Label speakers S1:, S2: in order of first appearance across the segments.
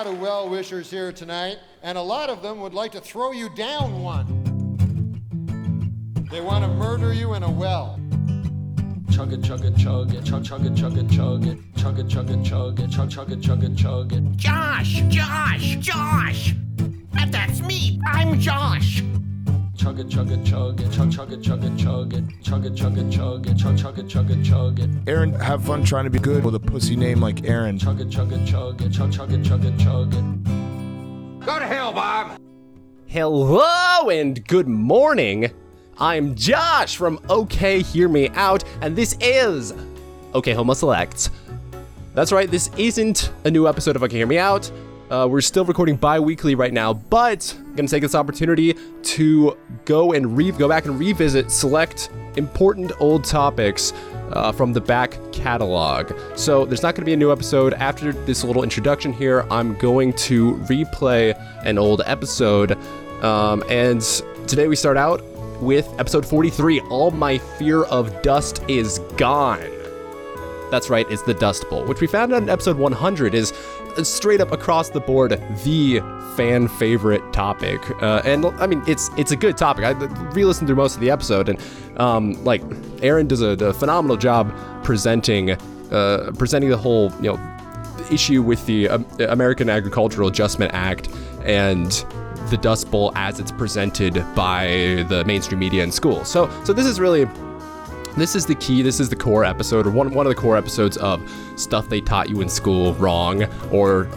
S1: lot of well wishers here tonight, and a lot of them would like to throw you down one. They want to murder you in a well.
S2: Chug it, chug it, chug it, chug chug it, chug it, chug it, chug it, chug it, chug it, chug chug it, chug it, chug it.
S3: Josh, Josh, Josh. That, that's me. I'm Josh.
S2: Chug it, chug it, chug it, chug chug it, chug it, chug it, chug it, chug it, chug it, chug chug it, chug it, chug it.
S4: Aaron, have fun trying to be good with a pussy name like Aaron.
S2: Chug it, chug it, chug it, chug chug it, chug it, chug it.
S3: Go to hell, Bob.
S5: Hello and good morning. I'm Josh from OK Hear Me Out, and this is OK Homo Selects. That's right, this isn't a new episode of OK Hear Me Out. Uh, we're still recording bi-weekly right now, but I'm gonna take this opportunity to go and re- go back and revisit select important old topics uh, from the back catalog. So there's not going to be a new episode after this little introduction here. I'm going to replay an old episode, um, and today we start out with episode 43. All my fear of dust is gone. That's right, it's the Dust Bowl, which we found out in episode 100 is straight up across the board the fan favorite topic. Uh, and I mean, it's it's a good topic. I re-listened through most of the episode, and um, like Aaron does a, a phenomenal job presenting uh, presenting the whole you know issue with the um, American Agricultural Adjustment Act and the Dust Bowl as it's presented by the mainstream media and school. So so this is really this is the key. This is the core episode, or one one of the core episodes of stuff they taught you in school wrong, or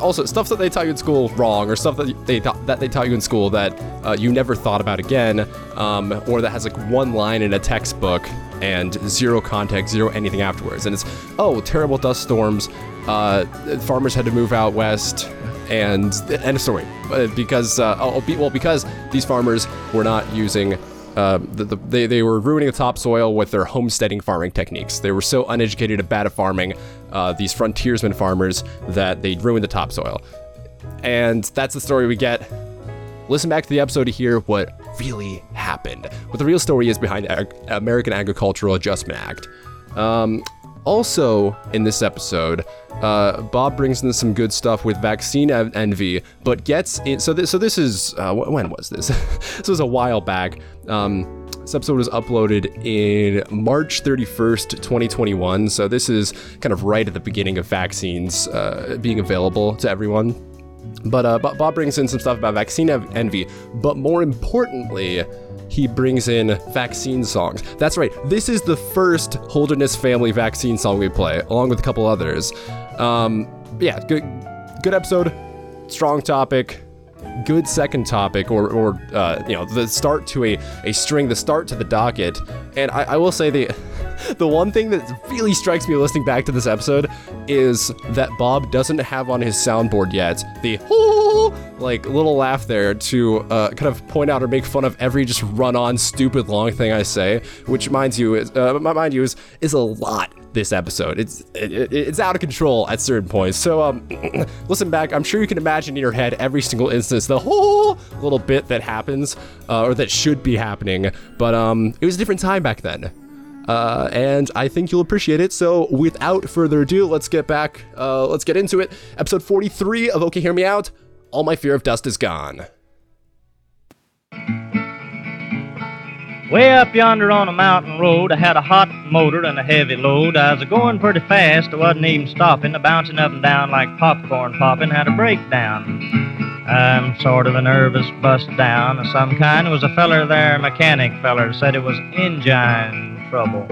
S5: also stuff that they taught you in school wrong, or stuff that they that they taught you in school that uh, you never thought about again, um, or that has like one line in a textbook and zero context, zero anything afterwards. And it's oh, terrible dust storms. Uh, farmers had to move out west and end of story uh, because uh, oh, well because these farmers were not using uh, the, the, they, they were ruining the topsoil with their homesteading farming techniques. They were so uneducated and bad at farming, uh, these frontiersmen farmers, that they ruined the topsoil. And that's the story we get. Listen back to the episode to hear what really happened, what the real story is behind Ag- American Agricultural Adjustment Act. Um, also, in this episode, uh, Bob brings in some good stuff with vaccine en- envy, but gets in. So, this, so this is uh, wh- when was this? this was a while back. Um, this episode was uploaded in March 31st, 2021. So this is kind of right at the beginning of vaccines uh, being available to everyone. But uh, Bob brings in some stuff about vaccine envy, but more importantly, he brings in vaccine songs. That's right, this is the first Holderness family vaccine song we play, along with a couple others. Um, yeah, good, good episode, strong topic, good second topic, or, or uh, you know, the start to a, a string, the start to the docket. And I, I will say the the one thing that really strikes me listening back to this episode is that Bob doesn't have on his soundboard yet the like little laugh there to uh, kind of point out or make fun of every just run-on stupid long thing I say, which mind you is uh, mind you is is a lot this episode. It's it, it's out of control at certain points. So um, listen back. I'm sure you can imagine in your head every single instance, the whole little bit that happens uh, or that should be happening. But um, it was a different time back then. Uh, and I think you'll appreciate it. So, without further ado, let's get back. Uh, let's get into it. Episode 43 of OK, Hear Me Out. All my fear of dust is gone.
S6: Way up yonder on a mountain road, I had a hot motor and a heavy load. I was a going pretty fast, I wasn't even stopping, bouncing up and down like popcorn popping. Had a breakdown. I'm sort of a nervous bust down of some kind. There was a feller there, mechanic feller, said it was engine trouble.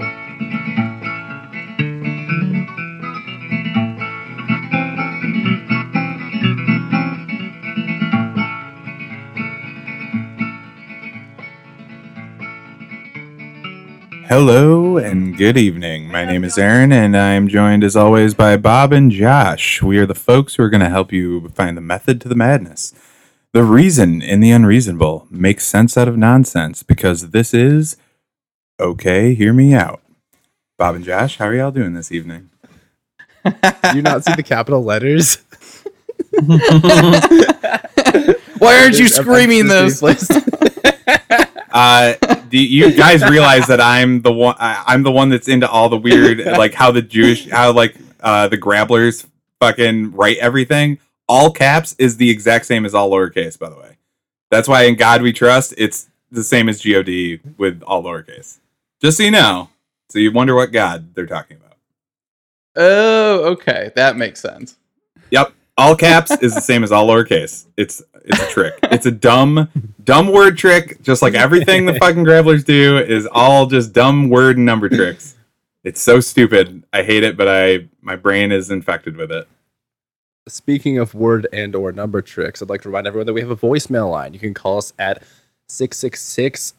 S7: Hello and good evening. My name is Aaron, and I'm joined as always by Bob and Josh. We are the folks who are going to help you find the method to the madness. The reason in the unreasonable makes sense out of nonsense because this is okay. Hear me out. Bob and Josh, how are y'all doing this evening?
S8: Do you not see the capital letters?
S9: Why aren't you screaming those?
S7: Uh, do you guys realize that I'm the one? I, I'm the one that's into all the weird, like how the Jewish, how like uh, the Grabblers fucking write everything. all caps is the exact same as all lowercase, by the way. That's why in God we trust, it's the same as God with all lowercase. Just so you know. So you wonder what God they're talking about.
S9: Oh, okay. That makes sense.
S7: Yep. All caps is the same as all lowercase. It's it's a trick. It's a dumb, dumb word trick, just like everything the fucking gravelers do is all just dumb word and number tricks. It's so stupid. I hate it, but I my brain is infected with it.
S8: Speaking of word and or number tricks, I'd like to remind everyone that we have a voicemail line. You can call us at 666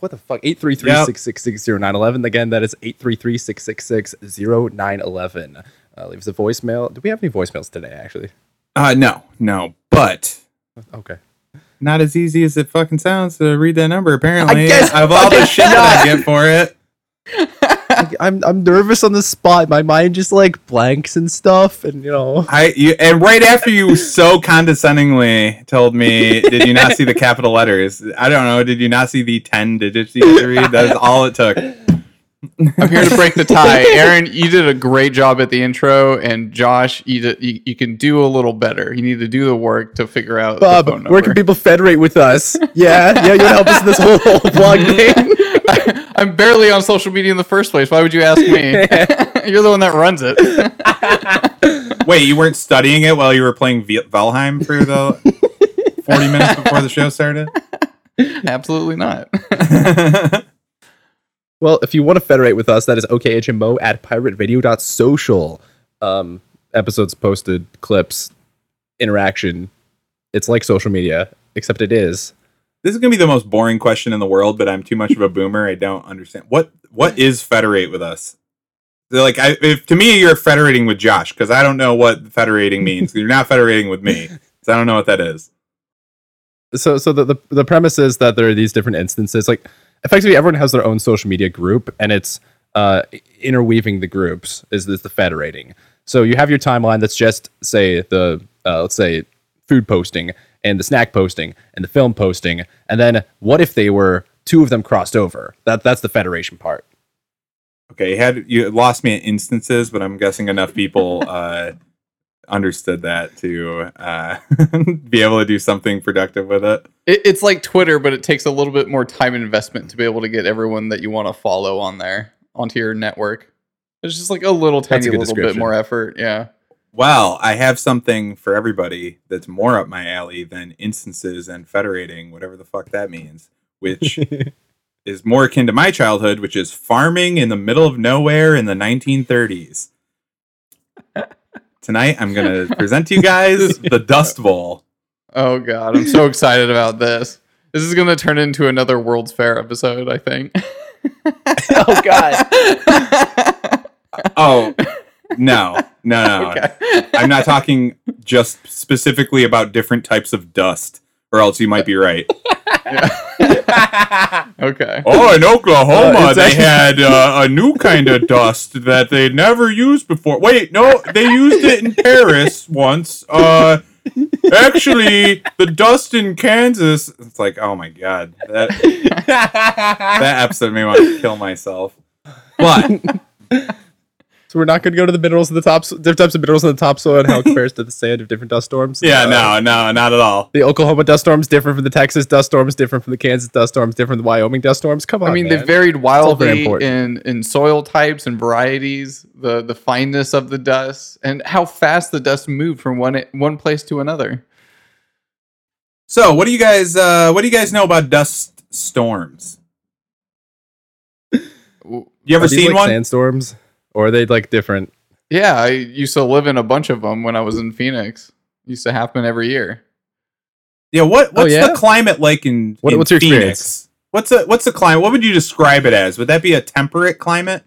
S8: what the fuck 833-666-0911 again that is 833-666-0911 uh, leave us a voicemail do we have any voicemails today actually
S7: Uh no, no, but
S8: okay
S7: not as easy as it fucking sounds to read that number. Apparently, I
S8: guess-
S7: of all the shit that I get for it.
S8: I'm, I'm nervous on the spot my mind just like blanks and stuff and you know
S7: I you and right after you so condescendingly told me, did you not see the capital letters? I don't know. Did you not see the ten digits you had to read? That is all it took.
S9: I'm here to break the tie. Aaron, you did a great job at the intro, and Josh, you, did, you you can do a little better. You need to do the work to figure out the phone
S8: Bob,
S9: number.
S8: where can people federate with us? Yeah, yeah, you want to help us in this whole, whole vlog thing?
S9: I'm barely on social media in the first place. Why would you ask me? You're the one that runs it.
S7: Wait, you weren't studying it while you were playing v- Valheim for the forty minutes before the show started?
S9: Absolutely not.
S8: Well, if you want to federate with us, that is okhmo at piratevideo.social. Um, episodes posted, clips, interaction. It's like social media, except it is.
S7: This is gonna be the most boring question in the world, but I'm too much of a boomer. I don't understand what what is federate with us. They're like, I, if to me you're federating with Josh because I don't know what federating means. you're not federating with me, so I don't know what that is.
S8: So, so the, the the premise is that there are these different instances. Like, effectively, everyone has their own social media group, and it's uh, interweaving the groups is, is the federating. So you have your timeline that's just say the uh, let's say food posting and the snack posting and the film posting, and then what if they were two of them crossed over? That that's the federation part.
S7: Okay, you had you lost me at instances, but I'm guessing enough people uh, understood that to uh, be able to do something productive with it.
S9: It, it's like Twitter, but it takes a little bit more time and investment to be able to get everyone that you want to follow on there onto your network. It's just like a little tiny
S8: a
S9: little bit more effort. Yeah.
S7: Well, I have something for everybody that's more up my alley than instances and federating, whatever the fuck that means, which is more akin to my childhood, which is farming in the middle of nowhere in the 1930s. Tonight, I'm going to present to you guys the Dust Bowl.
S9: Oh god, I'm so excited about this. This is going to turn into another World's Fair episode, I think.
S8: oh God!
S7: Oh, no, no, no.
S9: okay.
S7: I'm not talking just specifically about different types of dust, or else you might be right.
S9: okay.
S7: Oh, in Oklahoma,
S8: Uh,
S7: they
S8: actually-
S7: had uh, a new kind of dust that they'd never used before. Wait, no, they used it in Paris once. Uh, actually, the dust in Kansas. It's like, oh my god, that that episode made me want to kill myself. But
S8: So we're not going to go to the minerals of the top, different types of minerals in the topsoil and how it compares to the sand of different dust storms.
S7: yeah,
S8: Uh,
S7: no, no, not at all.
S8: The Oklahoma dust storms different from the Texas dust storms, different from the Kansas dust storms, different from the Wyoming dust storms. Come on,
S9: I mean,
S8: man.
S9: they varied
S8: all very
S9: wildly in in soil types and varieties, the the fineness of the dust, and how fast the dust moved from one one place to another.
S7: So, what do you guys? Uh, what do you guys know about dust storms? You ever seen
S8: like,
S7: one?
S8: sandstorms, or are they like different?
S9: Yeah, I used to live in a bunch of them when I was in Phoenix. Used to happen every year.
S7: Yeah, what
S8: Oh,
S7: what's
S8: yeah?
S7: the climate like in,
S8: What-
S7: in
S8: what's your
S7: Phoenix?
S8: experience?
S7: What's a what's the climate? What would you describe it as? Would that be a temperate climate?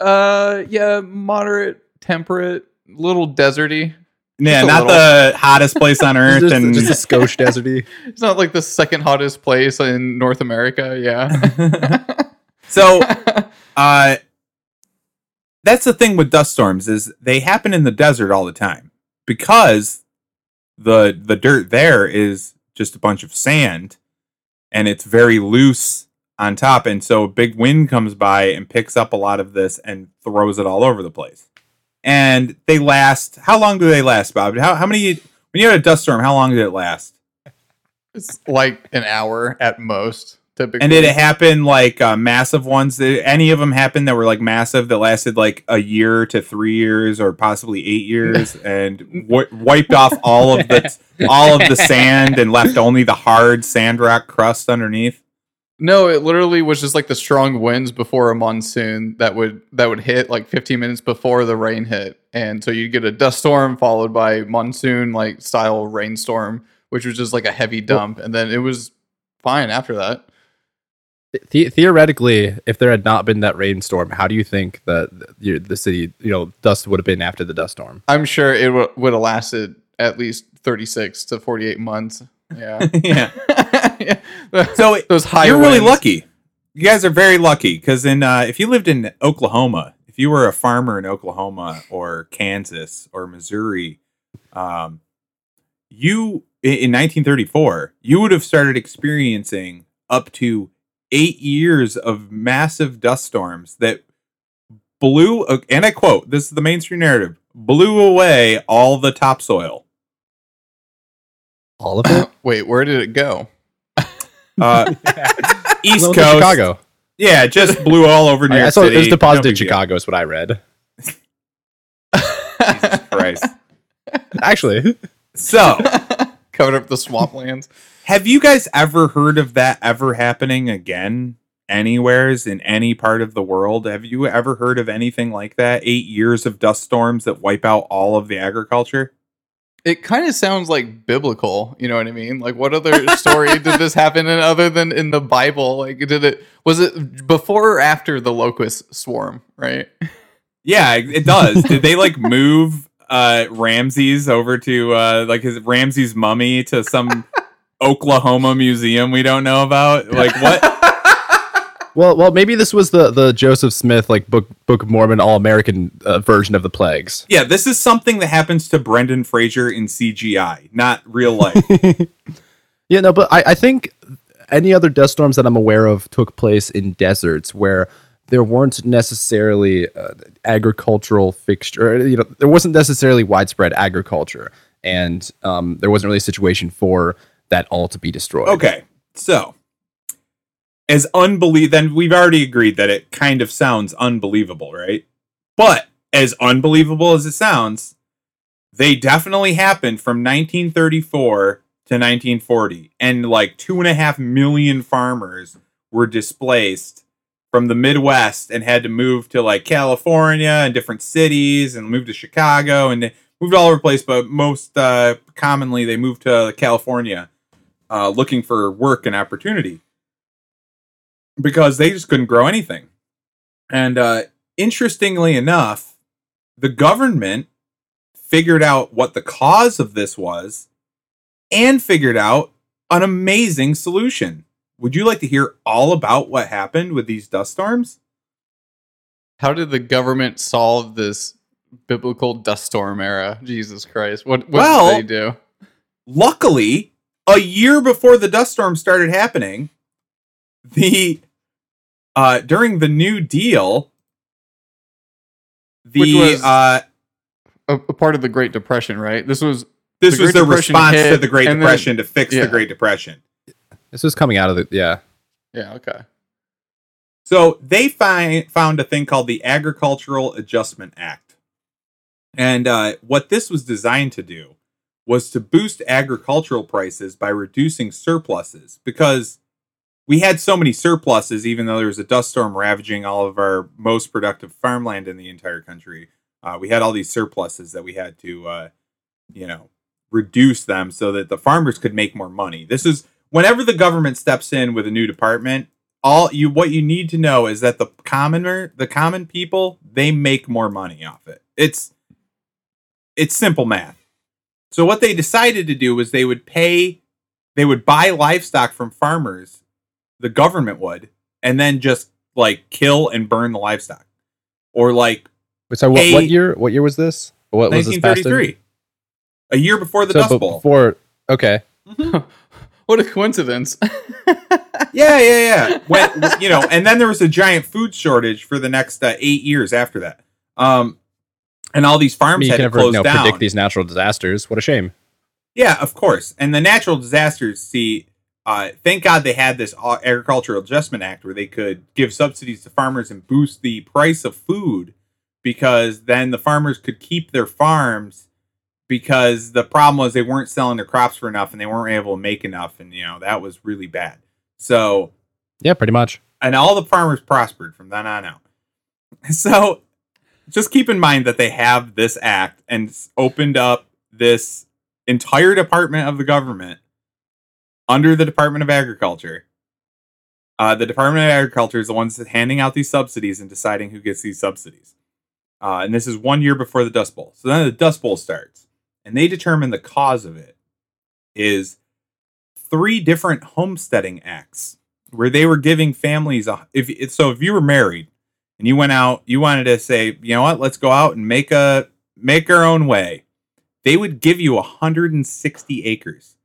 S9: Uh, yeah, moderate, temperate, little deserty.
S7: Yeah,
S9: a
S7: not
S9: little.
S7: the hottest place on earth,
S8: just,
S7: and
S8: just a skosh deserty.
S9: It's not like the second hottest place in North America. Yeah.
S7: so uh, that's the thing with dust storms is they happen in the desert all the time because the the dirt there is just a bunch of sand, and it's very loose on top, and so a big wind comes by and picks up a lot of this and throws it all over the place. and they last. How long do they last, Bob? How how many? When you had a dust storm, how long did it last?
S9: It's like an hour at most, typically.
S7: And did it happen like uh, massive ones? Did any of them happen that were like massive that lasted like a year to three years or possibly eight years and w- wiped off all of the all of the sand and left only the hard sand rock crust underneath?
S9: No, it literally was just like the strong winds before a monsoon that would that would hit like 15 minutes before the rain hit, and so you'd get a dust storm followed by monsoon like style rainstorm, which was just like a heavy dump, and then it was fine after that.
S8: The- theoretically, if there had not been that rainstorm, how do you think that the, the city, you know, dust would have been after the dust storm?
S9: I'm sure it w- would have lasted at least 36 to 48 months. Yeah.
S7: yeah.
S9: yeah.
S7: So
S9: those high
S7: You're really lucky. You guys are very lucky because in uh, if you lived in Oklahoma, if you were a farmer in Oklahoma or Kansas or Missouri, um, you in in 1934 you would have started experiencing up to eight years of massive dust storms that blew and I quote this is the mainstream narrative blew away all the topsoil.
S8: All of it?
S9: Wait, where did it go?
S7: Uh, East Coast,
S8: Chicago.
S7: Yeah, it just blew all over New
S8: I, I
S7: York
S8: saw
S7: City.
S8: it was
S7: No
S8: deposited in. Chicago. Is what I read.
S7: Christ.
S8: Actually,
S7: So,
S9: Covered up the swamplands.
S7: Have you guys ever heard of that ever happening again? Anywheres in any part of the world? Have you ever heard of anything like that? Eight years of dust storms that wipe out all of the agriculture?
S9: It kind of sounds like biblical, you know what I mean? Like what other story did this happen in other than in the Bible? Like did it was it before or after the locust swarm, right?
S7: Yeah, it does. Did they like move uh Ramses over to uh like his Ramses mummy to some Oklahoma museum we don't know about? Like what?
S8: well, well, maybe this was the the Joseph Smith like book Book of Mormon All American uh, version of the plagues.
S7: Yeah, this is something that happens to Brendan Fraser in CGI, not real life.
S8: Yeah, no, but I, I think any other dust storms that I'm aware of took place in deserts where there weren't necessarily uh, agricultural fixture. You know, there wasn't necessarily widespread agriculture, and um, there wasn't really a situation for that all to be destroyed.
S7: Okay, so as unbelie then we've already agreed that it kind of sounds unbelievable, right? But as unbelievable as it sounds, they definitely happened from 1934 to 1940, and like two and a half million farmers were displaced from the Midwest and had to move to like California and different cities and move to Chicago and moved all over the place, but most uh, commonly they moved to California uh, looking for work and opportunity because they just couldn't grow anything. And uh, interestingly enough, the government figured out what the cause of this was and figured out an amazing solution. Would you like to hear all about what happened with these dust storms?
S9: How did the government solve this biblical dust storm era? Jesus Christ. What what
S7: Well-
S9: did they do?
S7: luckily, a year before the dust storm started happening, the uh during the New Deal, the
S9: Which was-
S7: uh
S9: A, a part of the Great Depression, right? This was
S7: this
S9: the
S7: was
S9: Great
S7: the
S9: Depression
S7: response to the Great
S9: and then-
S7: Depression to fix
S9: yeah.
S7: the Great Depression.
S8: This was coming out of the yeah.
S9: Yeah, okay.
S7: So they find, found a thing called the Agricultural Adjustment Act. And uh, what this was designed to do was to boost agricultural prices by reducing surpluses because we had so many surpluses, even though there was a dust storm ravaging all of our most productive farmland in the entire country. Uh, we had all these surpluses that we had to, uh, you know, reduce them so that the farmers could make more money. This is whenever the government steps in with a new department, all you what you need to know is that the commoner, the common people, they make more money off it. It's it's simple math. So what they decided to do was they would pay they would buy livestock from farmers, the government would, and then just like kill and burn the livestock. Or like
S8: Wait, So what, what year? What year was this? What was this passed
S7: 1933. A year before the
S8: So,
S7: Dust Bowl.
S8: before okay.
S9: What a coincidence.
S7: Yeah, yeah, yeah. When, you know, and then there was a giant food shortage for the next uh, eight years after that. Um, and all these
S8: I
S7: farms
S8: mean, you
S7: had
S8: can
S7: to
S8: never
S7: close
S8: you know,
S7: down.
S8: predict these natural disasters. What a shame.
S7: Yeah, of course. And the natural disasters, see, uh, thank God they had this Agricultural Adjustment Act where they could give subsidies to farmers and boost the price of food because then the farmers could keep their farms because the problem was they weren't selling their crops for enough and they weren't able to make enough. And, you know, that was really bad. So,
S8: Yeah, pretty much.
S7: and all the farmers prospered from then on out. So just keep in mind that they have this act and opened up this entire department of the government under the Department of Agriculture. Uh, the Department of Agriculture is the ones handing out these subsidies and deciding who gets these subsidies. Uh, and this is one year before the Dust Bowl. So then the Dust Bowl starts, and they determine the cause of it is three different homesteading acts where they were giving families a, if- so if you were married and you went out you wanted to say you know what let's go out and make a make our own way they would give you 160 acres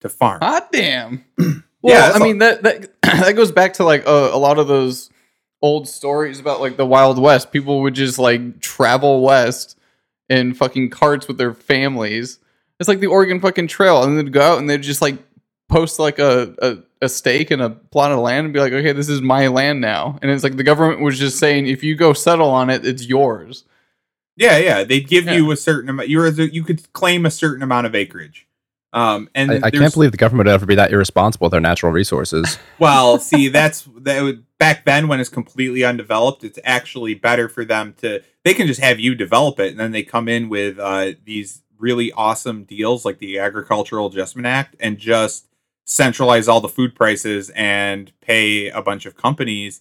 S7: to farm
S9: Hot damn.
S7: Yeah,
S9: Well,
S7: that's
S9: I mean that that that goes back to like a, a lot of those old stories about like the Wild West. People would just like travel west in fucking carts with their families. It's like the Oregon fucking Trail, and they'd go out and they'd just like post like a, a a stake in a plot of land and be like, okay, this is my land now. And it's like the government was just saying, if you go settle on it, it's yours.
S7: yeah yeah they'd give
S9: Yeah.
S7: you a certain amount you were you could claim a certain amount of acreage um and
S8: I, I can't believe the government would ever be that irresponsible with their natural resources.
S7: Well, see, that's that would back then when it's completely undeveloped. It's actually better for them to. They can just have you develop it, and then they come in with uh, these really awesome deals like the Agricultural Adjustment Act, and just centralize all the food prices and pay a bunch of companies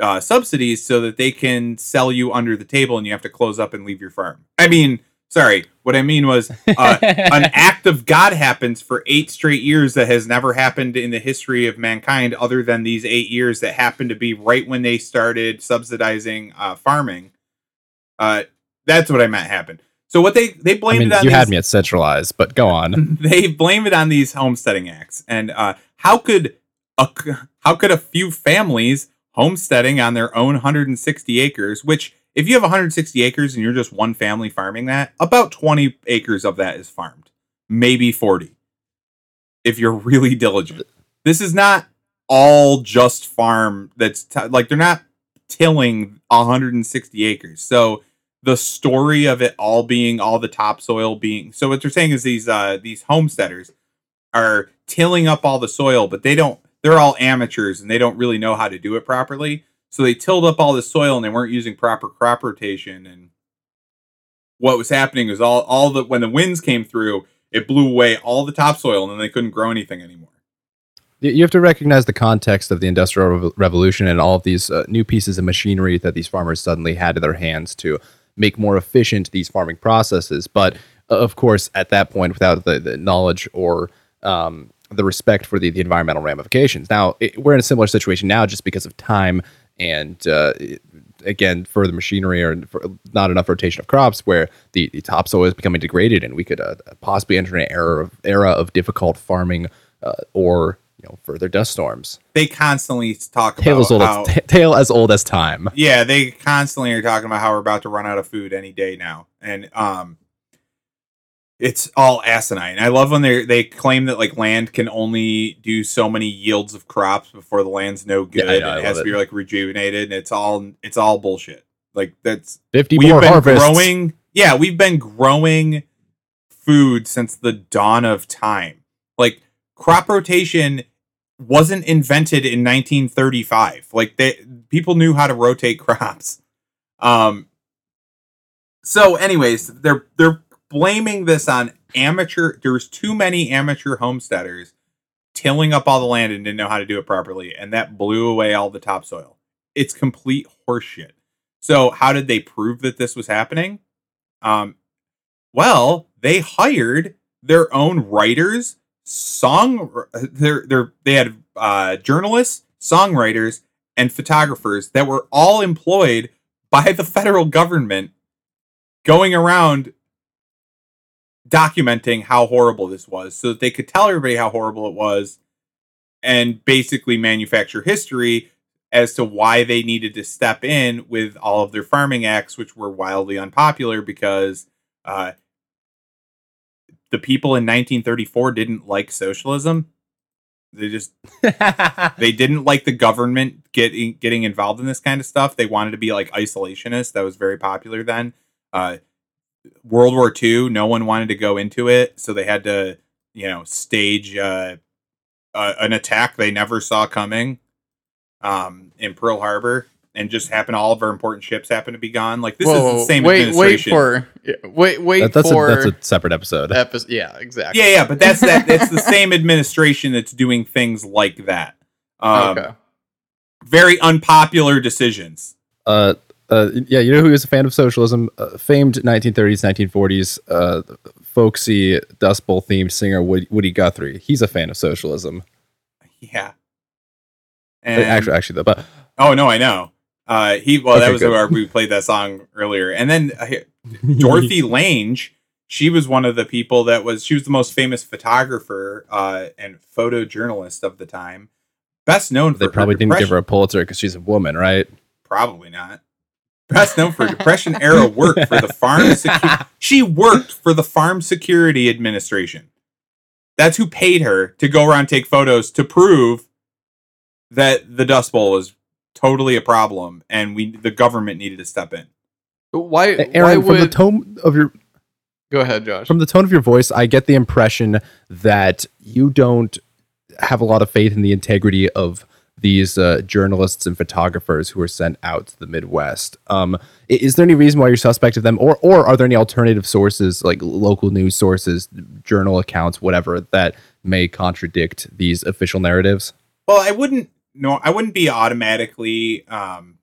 S7: uh, subsidies so that they can sell you under the table, and you have to close up and leave your farm. I mean, sorry, what I mean was uh, an act of God happens for eight straight years that has never happened in the history of mankind, other than these eight years that happened to be right when they started subsidizing uh, farming. Uh, that's what I meant happened. So what they they
S8: I
S7: blamed
S8: mean,
S7: it on
S8: you
S7: these,
S8: had me at centralized, but go on.
S7: they blame it on these homesteading acts, and uh, how could a how could a few families homesteading on their own 160 acres, which if you have 160 acres and you're just one family farming that, about 20 acres of that is farmed, maybe 40, if you're really diligent. This is not all just farm. That's t- like they're not tilling 160 acres. So the story of it all being all the topsoil being so what they're saying is these uh these homesteaders are tilling up all the soil but they don't they're all amateurs and they don't really know how to do it properly. So they tilled up all the soil and they weren't using proper crop rotation and what was happening was all all the when the winds came through it blew away all the topsoil and then they couldn't grow anything anymore.
S8: You have to recognize the context of the Industrial Revolution and all of these uh, new pieces of machinery that these farmers suddenly had in their hands to make more efficient these farming processes. But uh, of course, at that point, without the, the knowledge or um, the respect for the, the environmental ramifications. Now, it, we're in a similar situation now just because of time and, uh, again, further machinery or not enough rotation of crops where the, the topsoil is becoming degraded and we could uh, possibly enter an era of, era of difficult farming uh, or you know further dust storms.
S7: they constantly talk
S8: Tale
S7: about
S8: as old
S7: how,
S8: as tale as old as time.
S7: yeah they constantly are talking about how we're about to run out of food any day now and um it's all asinine i love when they they claim that like land can only do so many yields of crops before the land's no good
S8: Yeah, know,
S7: and it has to be
S8: it.
S7: like rejuvenated and it's all it's all bullshit like that's
S8: Fifty
S7: we've
S8: more
S7: been
S8: harvests.
S7: growing yeah we've been growing food since the dawn of time like crop rotation wasn't invented in 1935 like they people knew how to rotate crops. Um so anyways they're they're blaming this on amateur there's too many amateur homesteaders tilling up all the land and didn't know how to do it properly and that blew away all the topsoil. It's complete horseshit. So how did they prove that this was happening? Um well they hired their own writers song they're, they're they had uh journalists songwriters and photographers that were all employed by the federal government going around documenting how horrible this was so that they could tell everybody how horrible it was and basically manufacture history as to why they needed to step in with all of their farming acts, which were wildly unpopular because uh, the people in 1934 didn't like socialism. They just they didn't like the government getting getting involved in this kind of stuff. They wanted to be like isolationists. That was very popular then. Uh, World War II, no one wanted to go into it, so they had to, you know, stage uh, uh, an attack they never saw coming um, in Pearl Harbor, and just happen all of our important ships happen to be gone. Like this is the same
S9: administration. wait,
S7: wait
S9: for wait, wait
S8: That- that's,
S9: for
S8: a, that's a separate episode.
S9: episode. Yeah, exactly.
S7: yeah, yeah, but that's that. It's the same administration that's doing things like that. Um,
S9: okay.
S7: Very unpopular decisions.
S8: uh, uh, yeah, you know who is a fan of socialism? Uh, famed 1930s, 1940s, uh, folksy Dust Bowl themed singer Woody, Woody Guthrie. He's a fan of socialism.
S7: Yeah.
S8: Uh,
S7: And,
S8: actually, actually, though, but
S7: oh no, I know. Uh, he well, that was
S8: good.
S7: where we played that song earlier, and then uh, Dorothy Lange. She was one of the people that was. She was the most famous photographer uh, and photojournalist of the time. Best known for
S8: they probably didn't give her a Pulitzer because she's a woman, right?
S7: Probably not. Best known for Depression era work for the farm. Secu- she worked for the Farm Security Administration. That's who paid her to go around take photos to prove that the Dust Bowl was totally a problem and we the government needed to step in.
S9: Why? why
S8: Aaron, from the tone of your
S9: go ahead, Josh.
S8: from the tone of your voice, I get the impression that you don't have a lot of faith in the integrity of these uh, journalists and photographers who are sent out to the Midwest. Um, is there any reason why you're suspect of them, or or are there any alternative sources like local news sources, journal accounts, whatever that may contradict these official narratives?
S7: Well, I wouldn't no, I wouldn't be automatically um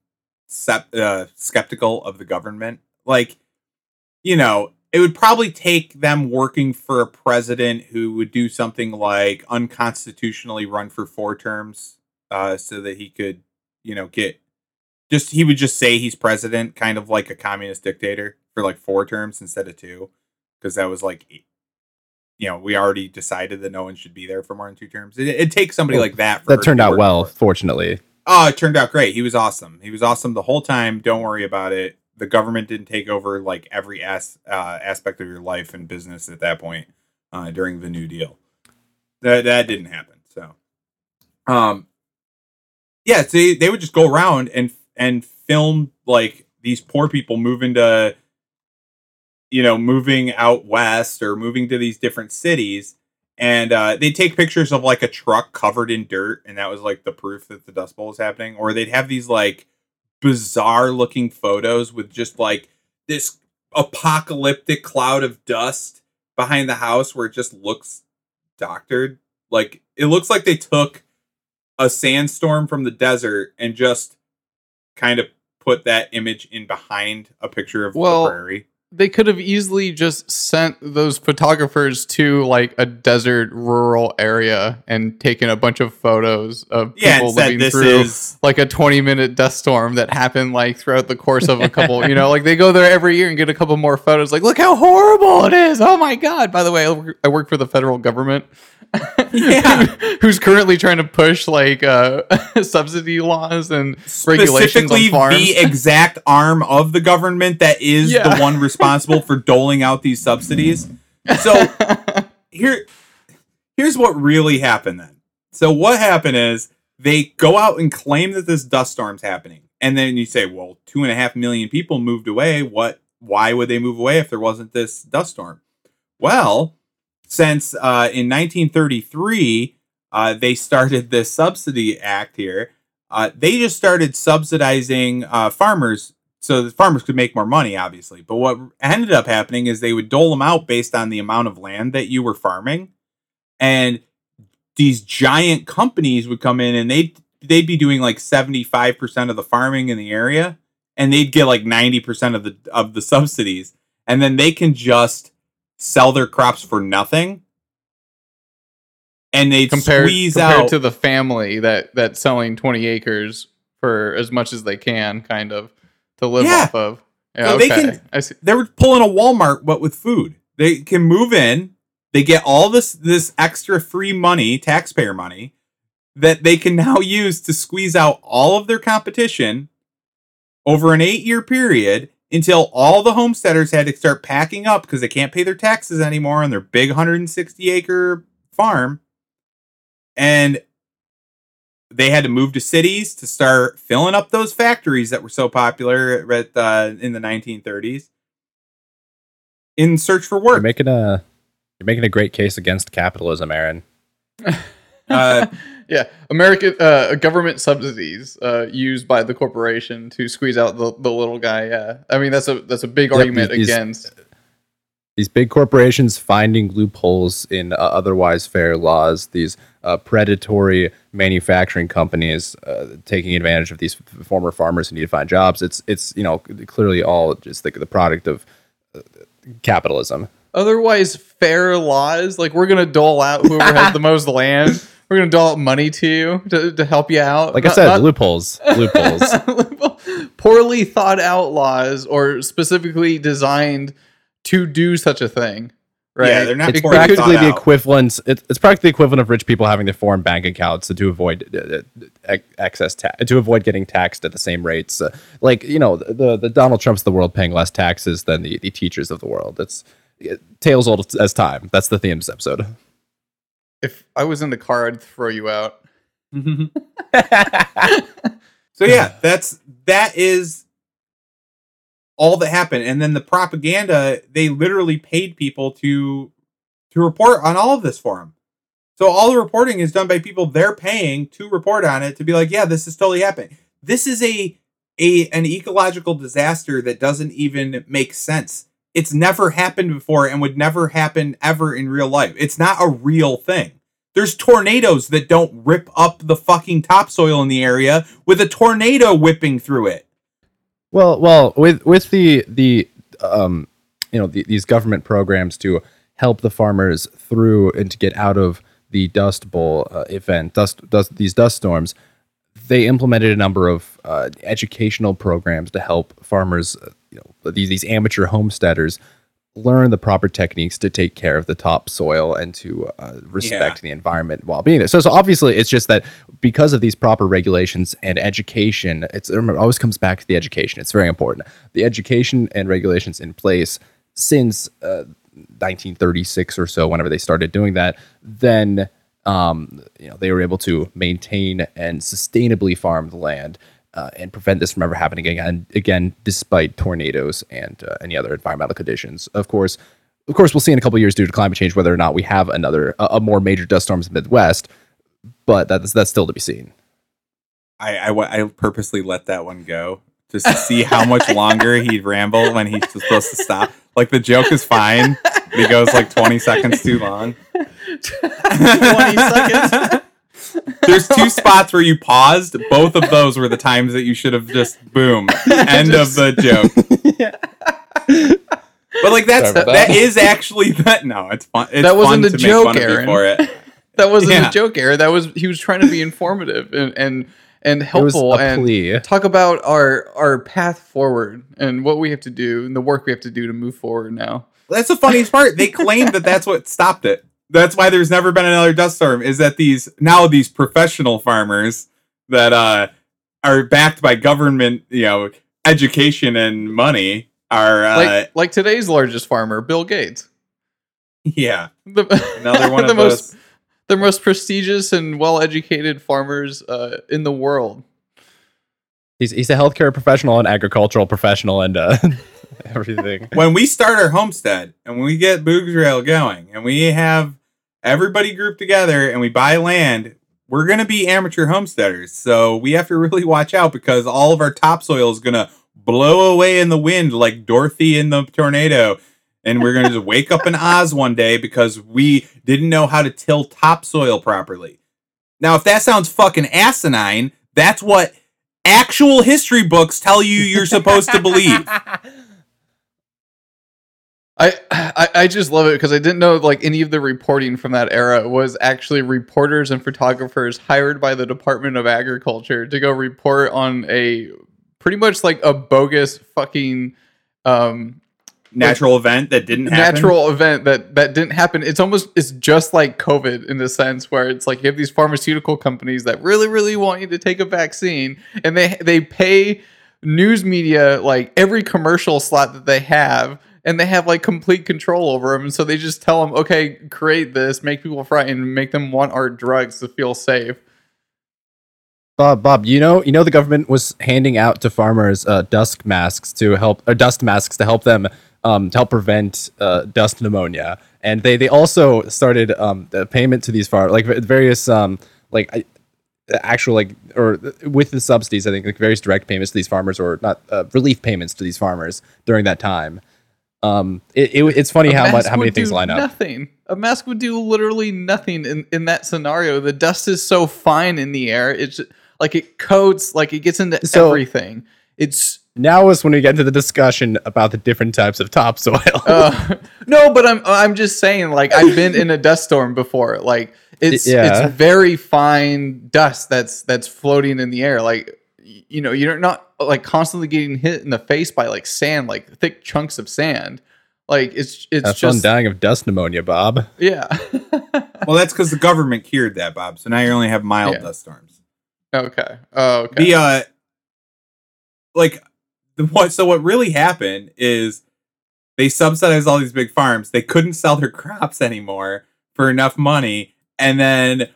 S7: sep- uh, skeptical of the government. Like, you know, it would probably take them working for a president who would do something like unconstitutionally run for four terms, uh, so that he could, you know, get just he would just say he's president, kind of like a communist dictator for like four terms instead of two, because that was like you know, we already decided that no one should be there for more than two terms. It, it takes somebody
S8: Well,
S7: like that. For
S8: That turned out well,
S7: for.
S8: fortunately.
S7: Oh, it turned out great. He was awesome. He was awesome the whole time. Don't worry about it. The government didn't take over like every as, uh, aspect of your life and business at that point uh, during the New Deal. That that didn't happen. So, um, yeah, so they, they would just go around and and film like these poor people moving to you know moving out west or moving to these different cities and uh, they'd take pictures of like a truck covered in dirt and that was like the proof that the dust bowl was happening or they'd have these like bizarre looking photos with just like this apocalyptic cloud of dust behind the house where it just looks doctored. Like it looks like they took a sandstorm from the desert and just kind of put that image in behind a picture of
S9: Well,
S7: the prairie
S9: they could have easily just sent those photographers to like a desert rural area and taken a bunch of photos of
S7: yeah
S9: people living through
S7: is
S9: like a 20 minute dust storm that happened like throughout the course of a couple you know like they go there every year and get a couple more photos like look how horrible it is. Oh my god. By the way I work for the federal government
S7: Yeah.
S9: who's currently trying to push like uh subsidy laws and regulations on
S7: specifically
S9: farms
S7: the exact arm of the government that is
S9: Yeah.
S7: the one responsible for doling out these subsidies. So here, here's what really happened then. So what happened is they go out and claim that this dust storm's happening, and then you say, "Well, two and a half million people moved away. What? Why would they move away if there wasn't this dust storm?" Well, since uh, in 1933 uh, they started this subsidy act here, uh, they just started subsidizing uh, farmers so the farmers could make more money, obviously. But what ended up happening is they would dole them out based on the amount of land that you were farming, and these giant companies would come in and they they'd be doing like seventy five percent of the farming in the area, and they'd get like ninety percent of the of the subsidies, and then they can just sell their crops for nothing. And
S9: compared,
S7: squeeze
S9: compared
S7: out
S9: to the family that that's selling 20 acres for as much as they can kind of to live
S7: Yeah.
S9: off of yeah,
S7: So they
S9: okay.
S7: can-
S9: I see.
S7: they were pulling a Walmart but with food. They can move in, they get all this this extra free money, taxpayer money. that they can now use to squeeze out all of their competition over an eight year period until all the homesteaders had to start packing up because they can't pay their taxes anymore on their big 160 acre farm. And they had to move to cities to start filling up those factories that were so popular at, uh, in the 1930s in search for work.
S8: You're
S7: work.
S8: making a you're making a great case against capitalism, Aaron.
S7: Uh,
S9: yeah, American uh, government subsidies uh, used by the corporation to squeeze out the, the little guy. Yeah, I mean that's a that's a big
S8: Yep,
S9: argument
S8: these-
S9: against.
S8: These big corporations finding loopholes in uh, otherwise fair laws. These uh, predatory manufacturing companies uh, taking advantage of these f- former farmers who need to find jobs. It's it's you know clearly all just the, the product of uh, capitalism.
S9: Otherwise, fair laws like we're gonna dole out whoever has the most land. We're gonna dole out money to you to, to help you out.
S8: Like I said,
S9: not-
S8: loopholes, loopholes.
S9: poorly thought out laws or specifically designed to do such a thing. Right?
S7: Yeah, they're not
S8: it's practically the
S7: out.
S8: equivalent. It, it's practically the equivalent of rich people having their foreign bank accounts to avoid uh, uh, excess tax, to avoid getting taxed at the same rates. Uh, like you know, the the Donald Trumps of the world paying less taxes than the, the teachers of the world. It's it, tales old as time. That's the theme of this episode.
S9: If I was in the car, I'd throw you out. Mm-hmm.
S7: So yeah, that's that is all that happened. And then the propaganda, they literally paid people to to report on all of this for them. So all the reporting is done by people they're paying to report on it to be like, yeah, this is totally happening. This is a a an ecological disaster that doesn't even make sense. It's never happened before and would never happen ever in real life. It's not a real thing. There's tornadoes that don't rip up the fucking topsoil in the area with a tornado whipping through it.
S8: Well, well, with with the the um, you know, the, these government programs to help the farmers through and to get out of the Dust Bowl uh, event, dust, dust, these dust storms, they implemented a number of uh, educational programs to help farmers, uh, you know, these these amateur homesteaders learn the proper techniques to take care of the topsoil and to uh, respect the environment while being there. So, so obviously, it's just that because of these proper regulations and education, it's remember, it always comes back to the education. It's very important. The education and regulations in place since uh, 1936 or so, whenever they started doing that, then um, you know they were able to maintain and sustainably farm the land. Uh, and prevent this from ever happening again, again, despite tornadoes and uh, any other environmental conditions. Of course, of course, we'll see in a couple of years due to climate change whether or not we have another a, a more major dust storms in the Midwest. But that's that's still to be seen.
S7: I, I, I purposely let that one go just to see how much longer he'd ramble when he's supposed to stop. Like the joke is fine, but he goes like 20 seconds too long.
S9: 20 seconds.
S7: There's two spots where you paused. Both of those were the times that you should have just boom. End of the joke. Yeah. But like that's that
S8: that.
S7: is actually that no, it's fun. It's
S9: That wasn't
S7: fun
S9: the
S7: to
S9: joke,
S7: make fun of you
S9: Aaron.
S7: for it.
S9: That wasn't
S7: Yeah.
S9: a joke, Aaron. That was he was trying to be informative and and and
S8: It
S9: helpful and
S8: plea.
S9: talk about our our path forward and what we have to do and the work we have to do to move forward now.
S7: That's the funniest part. They claim that that's what stopped it. That's why there's never been another dust storm. Is that these now these professional farmers that uh, are backed by government, you know, education and money are uh,
S9: Like like today's largest farmer, Bill Gates.
S7: yeah
S9: The,
S7: another one of
S9: the
S7: of
S9: most
S7: those.
S9: The most prestigious and well-educated farmers uh, in the world.
S8: He's he's a healthcare professional and agricultural professional and uh, everything.
S7: When we start our homestead and when we get Boogs Rail going and we have everybody grouped together and we buy land, we're gonna be amateur homesteaders. So we have to really watch out because all of our topsoil is gonna blow away in the wind like Dorothy in the tornado. And we're gonna just wake up in Oz one day because we didn't know how to till topsoil properly. Now, if that sounds fucking asinine, that's what actual history books tell you you're supposed to believe.
S9: I, I I just love it because I didn't know like any of the reporting from that era was actually reporters and photographers hired by the Department of Agriculture to go report on a pretty much like a bogus fucking um
S7: natural event that didn't happen.
S9: natural event that that didn't happen. It's almost it's just like COVID in the sense where it's like you have these pharmaceutical companies that really really want you to take a vaccine, and they they pay news media like every commercial slot that they have. And they have like complete control over them, and so they just tell them, "Okay, create this, make people frightened, make them want our drugs to feel safe."
S8: Bob, Bob, you know, you know, the government was handing out to farmers uh, dust masks to help, or dust masks to help them, um, to help prevent uh, dust pneumonia, and they they also started um, the payment to these farmers, like various um, like I- actual like or with the subsidies, I think like various direct payments to these farmers or not uh, relief payments to these farmers during that time. Um, it, it it's funny
S9: A
S8: how much how many things line up.
S9: Nothing. A mask would do literally nothing in, in that scenario. The dust is so fine in the air. It's like it coats, like it gets into
S8: So-
S9: everything. It's
S8: Now is when we get into the discussion about the different types of topsoil.
S9: uh, no, but I'm I'm just saying. Like I've been in a dust storm before. Like it's
S8: Yeah.
S9: it's very fine dust that's that's floating in the air. Like you know, you're not like constantly getting hit in the face by like sand, like thick chunks of sand. Like it's it's
S8: Have fun
S9: just
S8: dying of dust pneumonia, Bob.
S9: yeah.
S7: Well, that's because the government cured that, Bob. So now you only have mild
S9: Yeah.
S7: dust storms.
S9: okay. Oh, okay.
S7: The uh, like what? So what really happened is they subsidized all these big farms. They couldn't sell their crops anymore for enough money, and then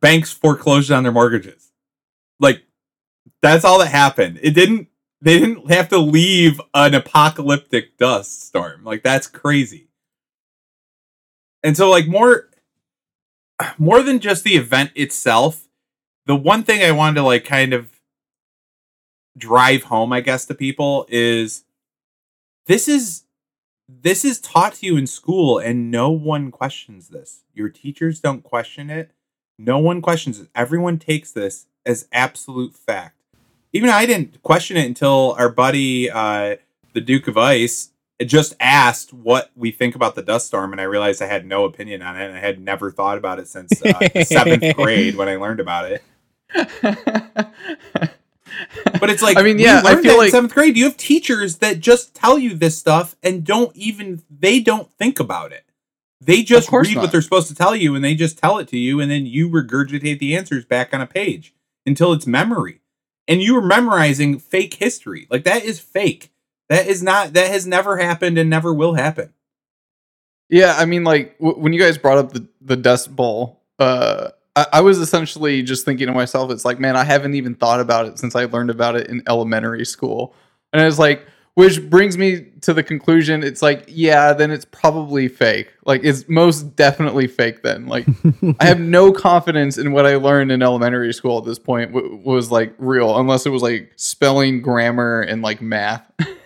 S7: banks foreclosed on their mortgages. Like that's all that happened. It didn't. They didn't have to leave an apocalyptic dust storm. Like that's crazy. And so, like more, more than just the event itself, the one thing I wanted to like kind of drive home, I guess, to people is this is this is taught to you in school and no one questions this. Your teachers don't question it. No one questions it. Everyone takes this as absolute fact. Even I didn't question it until our buddy uh the Duke of Ice just asked what we think about the dust storm and I realized I had no opinion on it and I had never thought about it since uh, 7th grade when I learned about it. But it's like
S9: I mean, yeah, I feel
S7: in
S9: like-
S7: seventh grade. You have teachers that just tell you this stuff and don't even they don't think about it. They just read
S9: not.
S7: what they're supposed to tell you and they just tell it to you and then you regurgitate the answers back on a page until it's memory. And you are memorizing fake history. Like that is fake. That is not that has never happened and never will happen.
S9: Yeah, I mean, like w- when you guys brought up the the Dust Bowl, uh, I-, I was essentially just thinking to myself, it's like, man, I haven't even thought about it since I learned about it in elementary school, and I was like, which brings me to the conclusion, it's like, yeah, then it's probably fake. Like, it's most definitely fake. Then, like, I have no confidence in what I learned in elementary school at this point w- was like real, unless it was like spelling, grammar, and like math.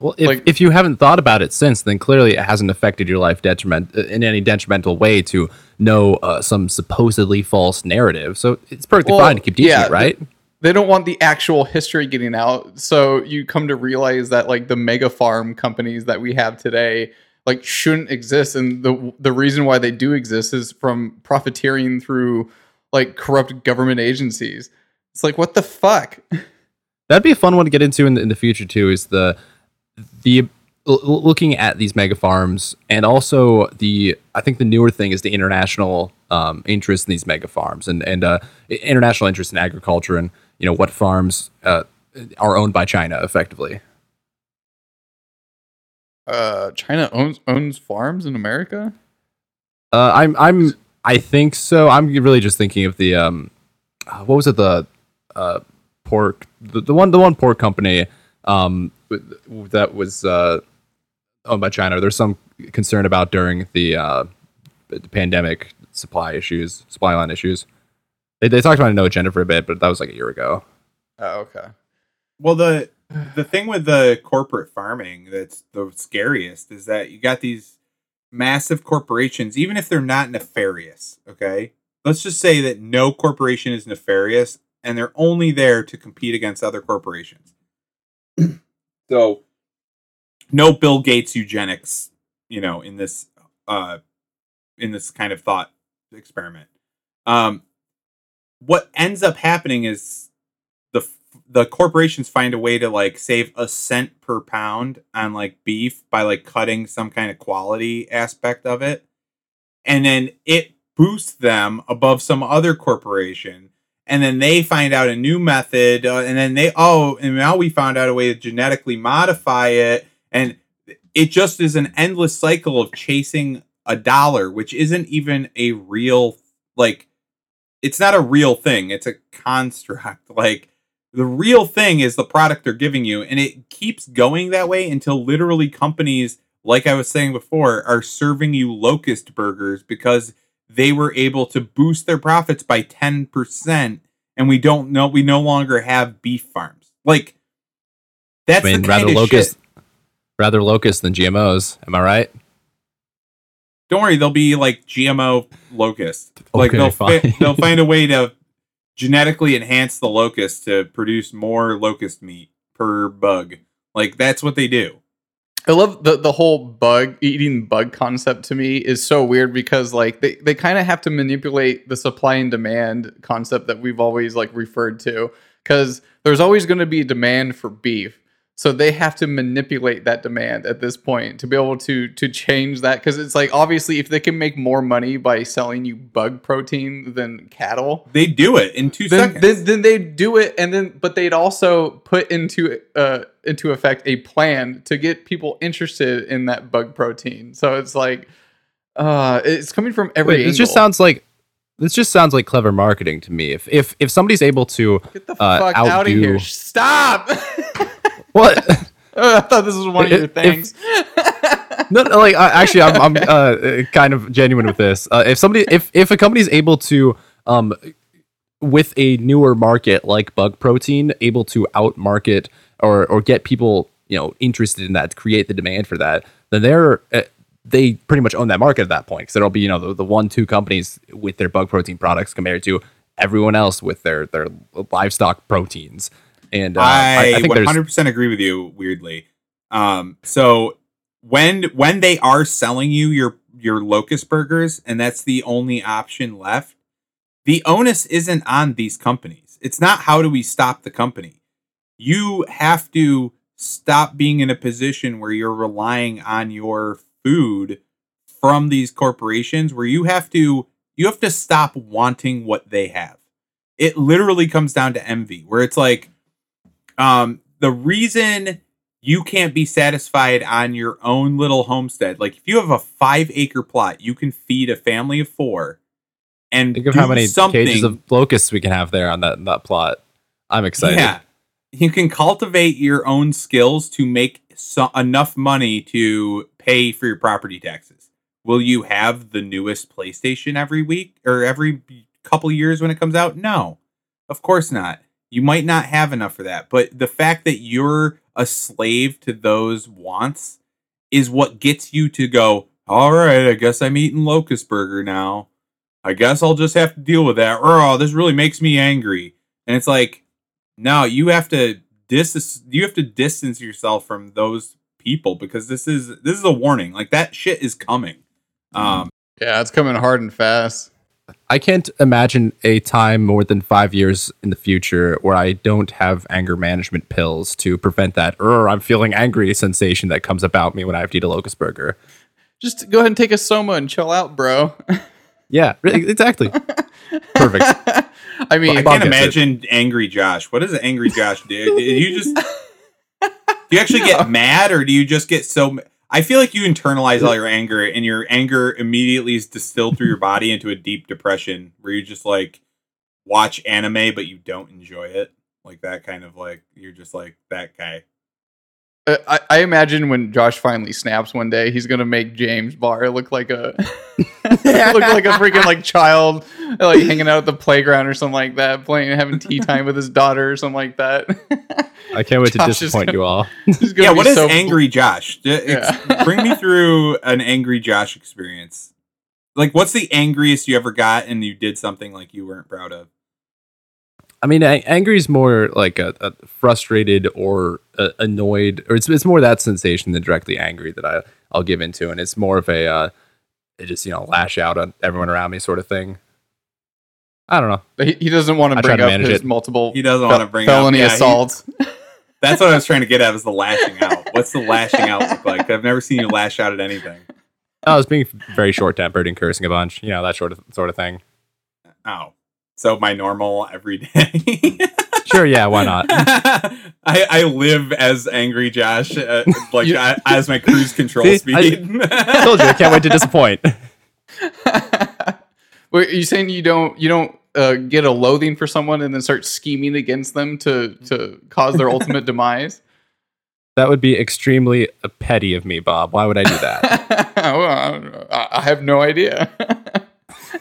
S8: Well, if,
S9: Like-
S8: if you haven't thought about it since, then clearly it hasn't affected your life detriment uh, in any detrimental way to know uh, some supposedly false narrative. So it's perfectly
S9: Well,
S8: fine to keep teaching
S9: yeah,
S8: it, right?
S9: they don't want the actual history getting out so you come to realize that like the mega farm companies that we have today like shouldn't exist and the the reason why they do exist is from profiteering through like corrupt government agencies it's like what the fuck
S8: That'd be a fun one to get into in the, in the future too. Is the the looking at these mega farms and also the I think the newer thing is the international um, interest in these mega farms and and uh, international interest in agriculture and you know what farms uh, are owned by China effectively.
S9: uh china owns owns farms in america
S8: Uh, I'm I'm I think so. I'm really just thinking of the um, uh, what was it the uh pork the, the one the one pork company um that was uh owned by China. There's some concern about during the uh the pandemic supply issues, supply line issues. They, they talked about it in no agenda for a bit, but that was like a year ago.
S9: oh okay
S7: Well, the the thing with the corporate farming that's the scariest is that you got these massive corporations, even if they're not nefarious. Okay, let's just say that no corporation is nefarious, and they're only there to compete against other corporations. So, no Bill Gates eugenics, you know, in this uh, in this kind of thought experiment. Um, what ends up happening is the the corporations find a way to like save a cent per pound on like beef by like cutting some kind of quality aspect of it and then it boosts them above some other corporation and then they find out a new method uh, and then they oh and now we found out a way to genetically modify it. And it just is an endless cycle of chasing a dollar which isn't even a real like it's not a real thing. It's a construct. Like the real thing is the product they're giving you and it keeps going that way until literally companies like i was saying before are serving you locust burgers because they were able to boost their profits by 10% and we don't know we no longer have beef farms like that's
S8: I mean,
S7: the
S8: rather locust,
S7: shit.
S8: rather locust than GMOs. Am I right?
S7: don't worry they'll be like gmo locust like
S8: Okay,
S7: they'll
S8: fine.
S7: fi- they'll find a way to genetically enhance the locust to produce more locust meat per bug like that's what they do
S9: I love the the whole bug eating bug concept to me is so weird because like they, they kind of have to manipulate the supply and demand concept that we've always like referred to because there's always going to be demand for beef so they have to manipulate that demand at this point to be able to to change that because it's like obviously if they can make more money by selling you bug protein than cattle
S7: they do it in two
S9: then,
S7: seconds.
S9: then, then they do it and then but they'd also put into uh into effect a plan to get people interested in that bug protein. So it's like uh it's coming from every
S8: Wait, this just sounds like this just sounds like clever marketing to me. If if if somebody's able to
S9: get the
S8: uh,
S9: fuck out of here. Stop
S8: what
S9: i thought this was one of your
S8: If-
S9: things
S8: no, no, like I, actually, I'm, I'm uh, kind of genuine with this. Uh, if somebody, if if a company is able to, um, with a newer market like bug protein, able to outmarket or or get people, you know, interested in that, create the demand for that, then they're uh, they pretty much own that market at that point because there'll be you know the, the one two companies with their bug protein products compared to everyone else with their their livestock proteins. And uh,
S7: I,
S8: I think
S7: 100% agree with you. Weirdly, um, so when when they are selling you your your locust burgers, and that's the only option left, the onus isn't on these companies. It's not how do we stop the company. You have to stop being in a position where you're relying on your food from these corporations, where you have to you have to stop wanting what they have. It literally comes down to envy, where it's like um the reason you can't be satisfied on your own little homestead like if you have a five acre plot you can feed a family of four and
S8: think of how many
S7: something
S8: cages of locusts we can have there on that that plot. I'm excited.
S7: yeah. You can cultivate your own skills to make so- enough money to pay for your property taxes. Will you have the newest playstation every week or every couple years when it comes out? No. Of course not you might not have enough for that but the fact that you're a slave to those wants is what gets you to go all right i guess i'm eating locust burger now. I guess i'll just have to deal with that oh this really makes me angry. And it's like no you have to dis you have to distance yourself from those people because this is this is a warning. Like that shit is coming. Um
S9: yeah it's coming hard and fast
S8: I can't imagine a time more than five years in the future where I don't have anger management pills to prevent that "Urgh, I'm feeling angry sensation that comes about me when I have to eat a locust burger.
S9: just go ahead and take a soma and chill out bro
S8: Yeah, exactly. Perfect.
S9: i mean
S7: I can't
S8: gets it.
S7: imagine angry Josh. What does an angry Josh do? Do you just do you actually get mad, or do you just get so? ma- I feel like you internalize all your anger, and your anger immediately is distilled through your body into a deep depression, where you just like watch anime, but you don't enjoy it. Like that kind of like you're just like that guy.
S9: Uh, I, I imagine when Josh finally snaps one day, he's gonna make James Barr look like a look like a freaking like child, like hanging out at the playground or something like that, playing having tea time with his daughter or something like that.
S8: I can't wait to
S9: Josh is
S8: disappoint
S9: gonna-
S8: you all.
S7: Yeah, what is
S9: so-
S7: angry Josh? D-
S9: Yeah.
S7: Bring me through an angry Josh experience. Like, what's the angriest you ever got, and you did something like you weren't proud of?
S8: I mean, angry is more like a, a frustrated or uh, annoyed, or it's it's more that sensation than directly angry that I I'll give into, and it's more of a uh, it just you know lash out on everyone around me sort of thing. I don't know.
S9: He, he doesn't want to
S8: try
S9: bring
S8: to
S9: up his
S8: it.
S9: multiple.
S7: He doesn't
S9: fel-
S7: wanna bring up-
S9: felony
S7: yeah, he-
S9: assaults.
S7: That's what I was trying to get at was the lashing out. What's the lashing out look like? I've never seen you lash out at anything.
S8: I was being very short tempered and cursing a bunch. You know that sort of sort of thing.
S7: Oh. So my normal everyday.
S8: Sure, yeah, why not?
S7: I, I live as angry Josh, uh, like
S9: You-
S7: I, as my cruise control
S8: See,
S7: speed.
S8: I told you, I can't wait to disappoint.
S9: Wait, are you saying you don't you don't uh, get a loathing for someone and then start scheming against them to to cause their ultimate demise?
S8: That would be extremely uh, petty of me, Bob. Why would I do that?
S9: well, I, don't know. I I have no idea.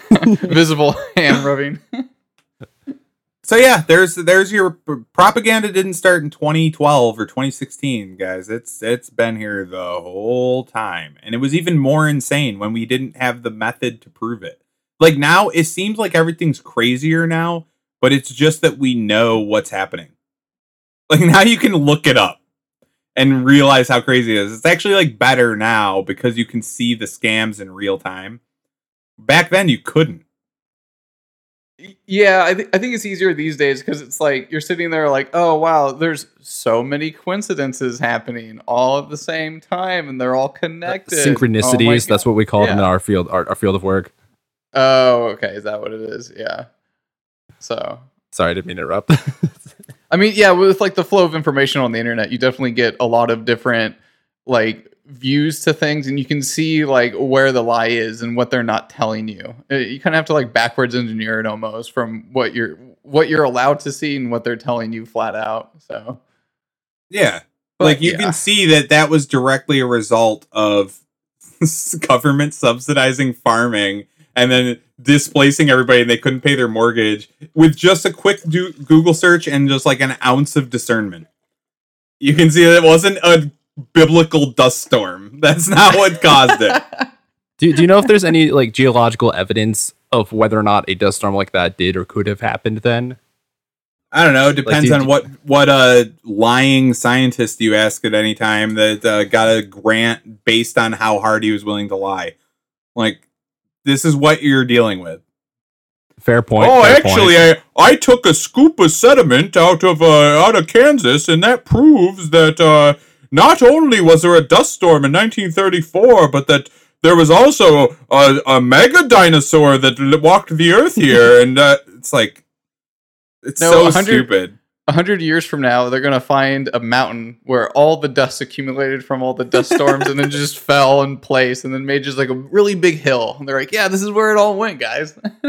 S9: Visible hand rubbing.
S7: so yeah, there's there's your propaganda didn't start in 2012 or 2016, guys. It's it's been here the whole time, and it was even more insane when we didn't have the method to prove it. Like now, it seems like everything's crazier now, but it's just that we know what's happening. Like now, you can look it up and realize how crazy it is. It's actually like better now because you can see the scams in real time. Back then, you couldn't.
S9: Yeah, I, th- I think it's easier these days because it's like you're sitting there like, oh wow, there's so many coincidences happening all at the same time, and they're all uh, connected. Oh my
S8: Synchronicities. that's what we call them in our field, our, our field of work.
S9: Oh, okay, is that what it is? Yeah. So,
S8: Sorry, I didn't mean to interrupt.
S9: I mean, yeah, with like the flow of information on the internet, you definitely get a lot of different like views to things, and you can see like where the lie is and what they're not telling you. Uh, You kind of have to like backwards engineer it almost from what you're what you're allowed to see and what they're telling you flat out. So.
S7: Yeah.
S9: But,
S7: like you
S9: yeah.
S7: can see that that was directly a result of government subsidizing farming and then displacing everybody and they couldn't pay their mortgage with just a quick do- Google search and just like an ounce of discernment. You can see that it wasn't a biblical dust storm. That's not what caused it.
S8: do, do you know if there's any like geological evidence of whether or not a dust storm like that did or could have happened then?
S7: I don't know. It depends
S8: did
S7: on what what uh lying scientist you ask at any time that uh, got a grant based on how hard he was willing to lie. Like this is what you're dealing with.
S8: Fair point.
S7: oh,
S8: fair
S7: actually,
S8: point.
S7: I I took a scoop of sediment out of uh, out of Kansas, and that proves that uh, not only was there a dust storm in 1934, but that there was also a, a mega dinosaur that walked the earth here, and uh, it's like it's
S9: No,
S7: so
S9: 100
S7: stupid.
S9: A hundred years from now, they're gonna find a mountain where all the dust accumulated from all the dust storms and then just fell in place and then made just like a really big hill. And they're like, "Yeah, this is where it all went, guys."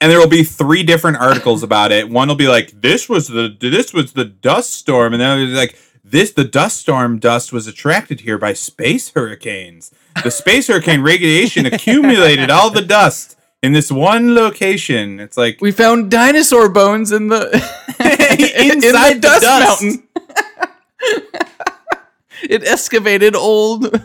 S7: and there will be three different articles about it. One will be like, "This was the this was the dust storm," and then it'll be like, "This the dust storm dust was attracted here by space hurricanes. The space hurricane radiation accumulated all the dust in this one location." It's like
S9: we found dinosaur bones in the in, in
S7: Inside the
S9: dust,
S7: dust.
S9: mountain. it excavated old.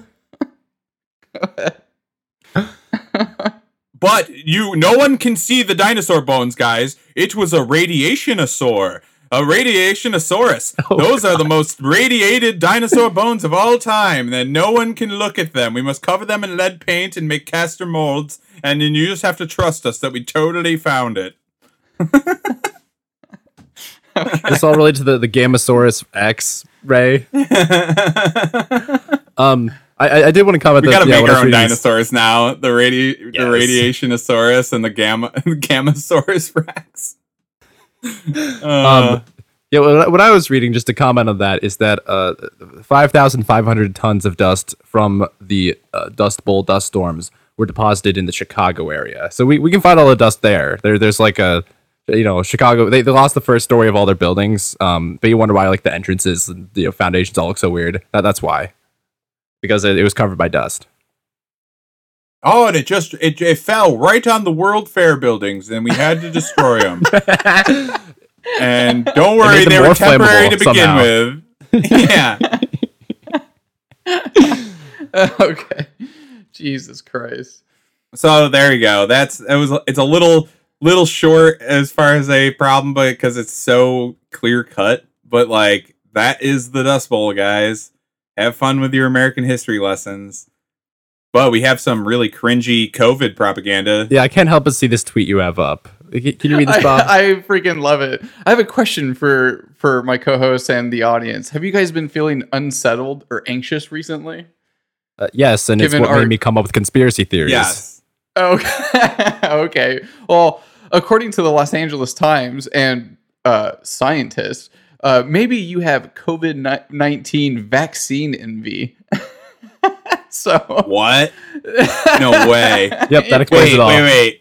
S7: But you, no one can see the dinosaur bones, guys. It was a radiationosaur, a radiationosaurus. Those are the most radiated dinosaur bones of all time. That no one can look at them. We must cover them in lead paint and make caster molds, and then you just have to trust us that we totally found it.
S8: this all related to the the Gammasaurus X ray. Um, I I- did want to comment
S7: We
S8: that
S7: gotta
S8: yeah,
S7: make our own dinosaurs now. The radi- the radiationosaurus and the gamma gammasaurus rex. Uh,
S8: Um, yeah, what I- was reading, just to comment on that, is that uh, 5,500 tons of dust from the uh, Dust Bowl dust storms were deposited in the Chicago area. So we, we can find all the dust there. There There's like a, you know, Chicago, they, they lost the first story of all their buildings, um, but you wonder why, like, the entrances, the you know, foundations all look so weird. That, that's why. Because it, it was covered by dust.
S7: Oh, and it just it, it fell right on the World Fair buildings, and we had to destroy them. and don't worry,
S8: made them
S7: they were
S8: more
S7: temporary to begin
S8: somehow.
S7: with. yeah,
S9: okay, Jesus Christ.
S7: so there you go. That's it was it's a little little short as far as a problem, but because it's so clear cut. But like that is the Dust Bowl, guys. Have fun with your American history lessons. But we have some really cringy COVID propaganda.
S8: Yeah, I can't help but see this tweet you have up. Can you read this,
S9: I,
S8: Bob?
S9: I freaking love it. I have a question for for my co-host and the audience. Have you guys been feeling unsettled or anxious recently?
S8: Uh, yes, and it's what
S9: our-
S8: made me come up with conspiracy theories.
S7: Yes.
S9: Okay. okay. Well, according to the Los Angeles Times and uh, scientists, uh, maybe you have COVID nineteen vaccine envy. so
S7: What? No way.
S8: Yep, that explains
S7: wait,
S8: it all.
S7: wait, wait.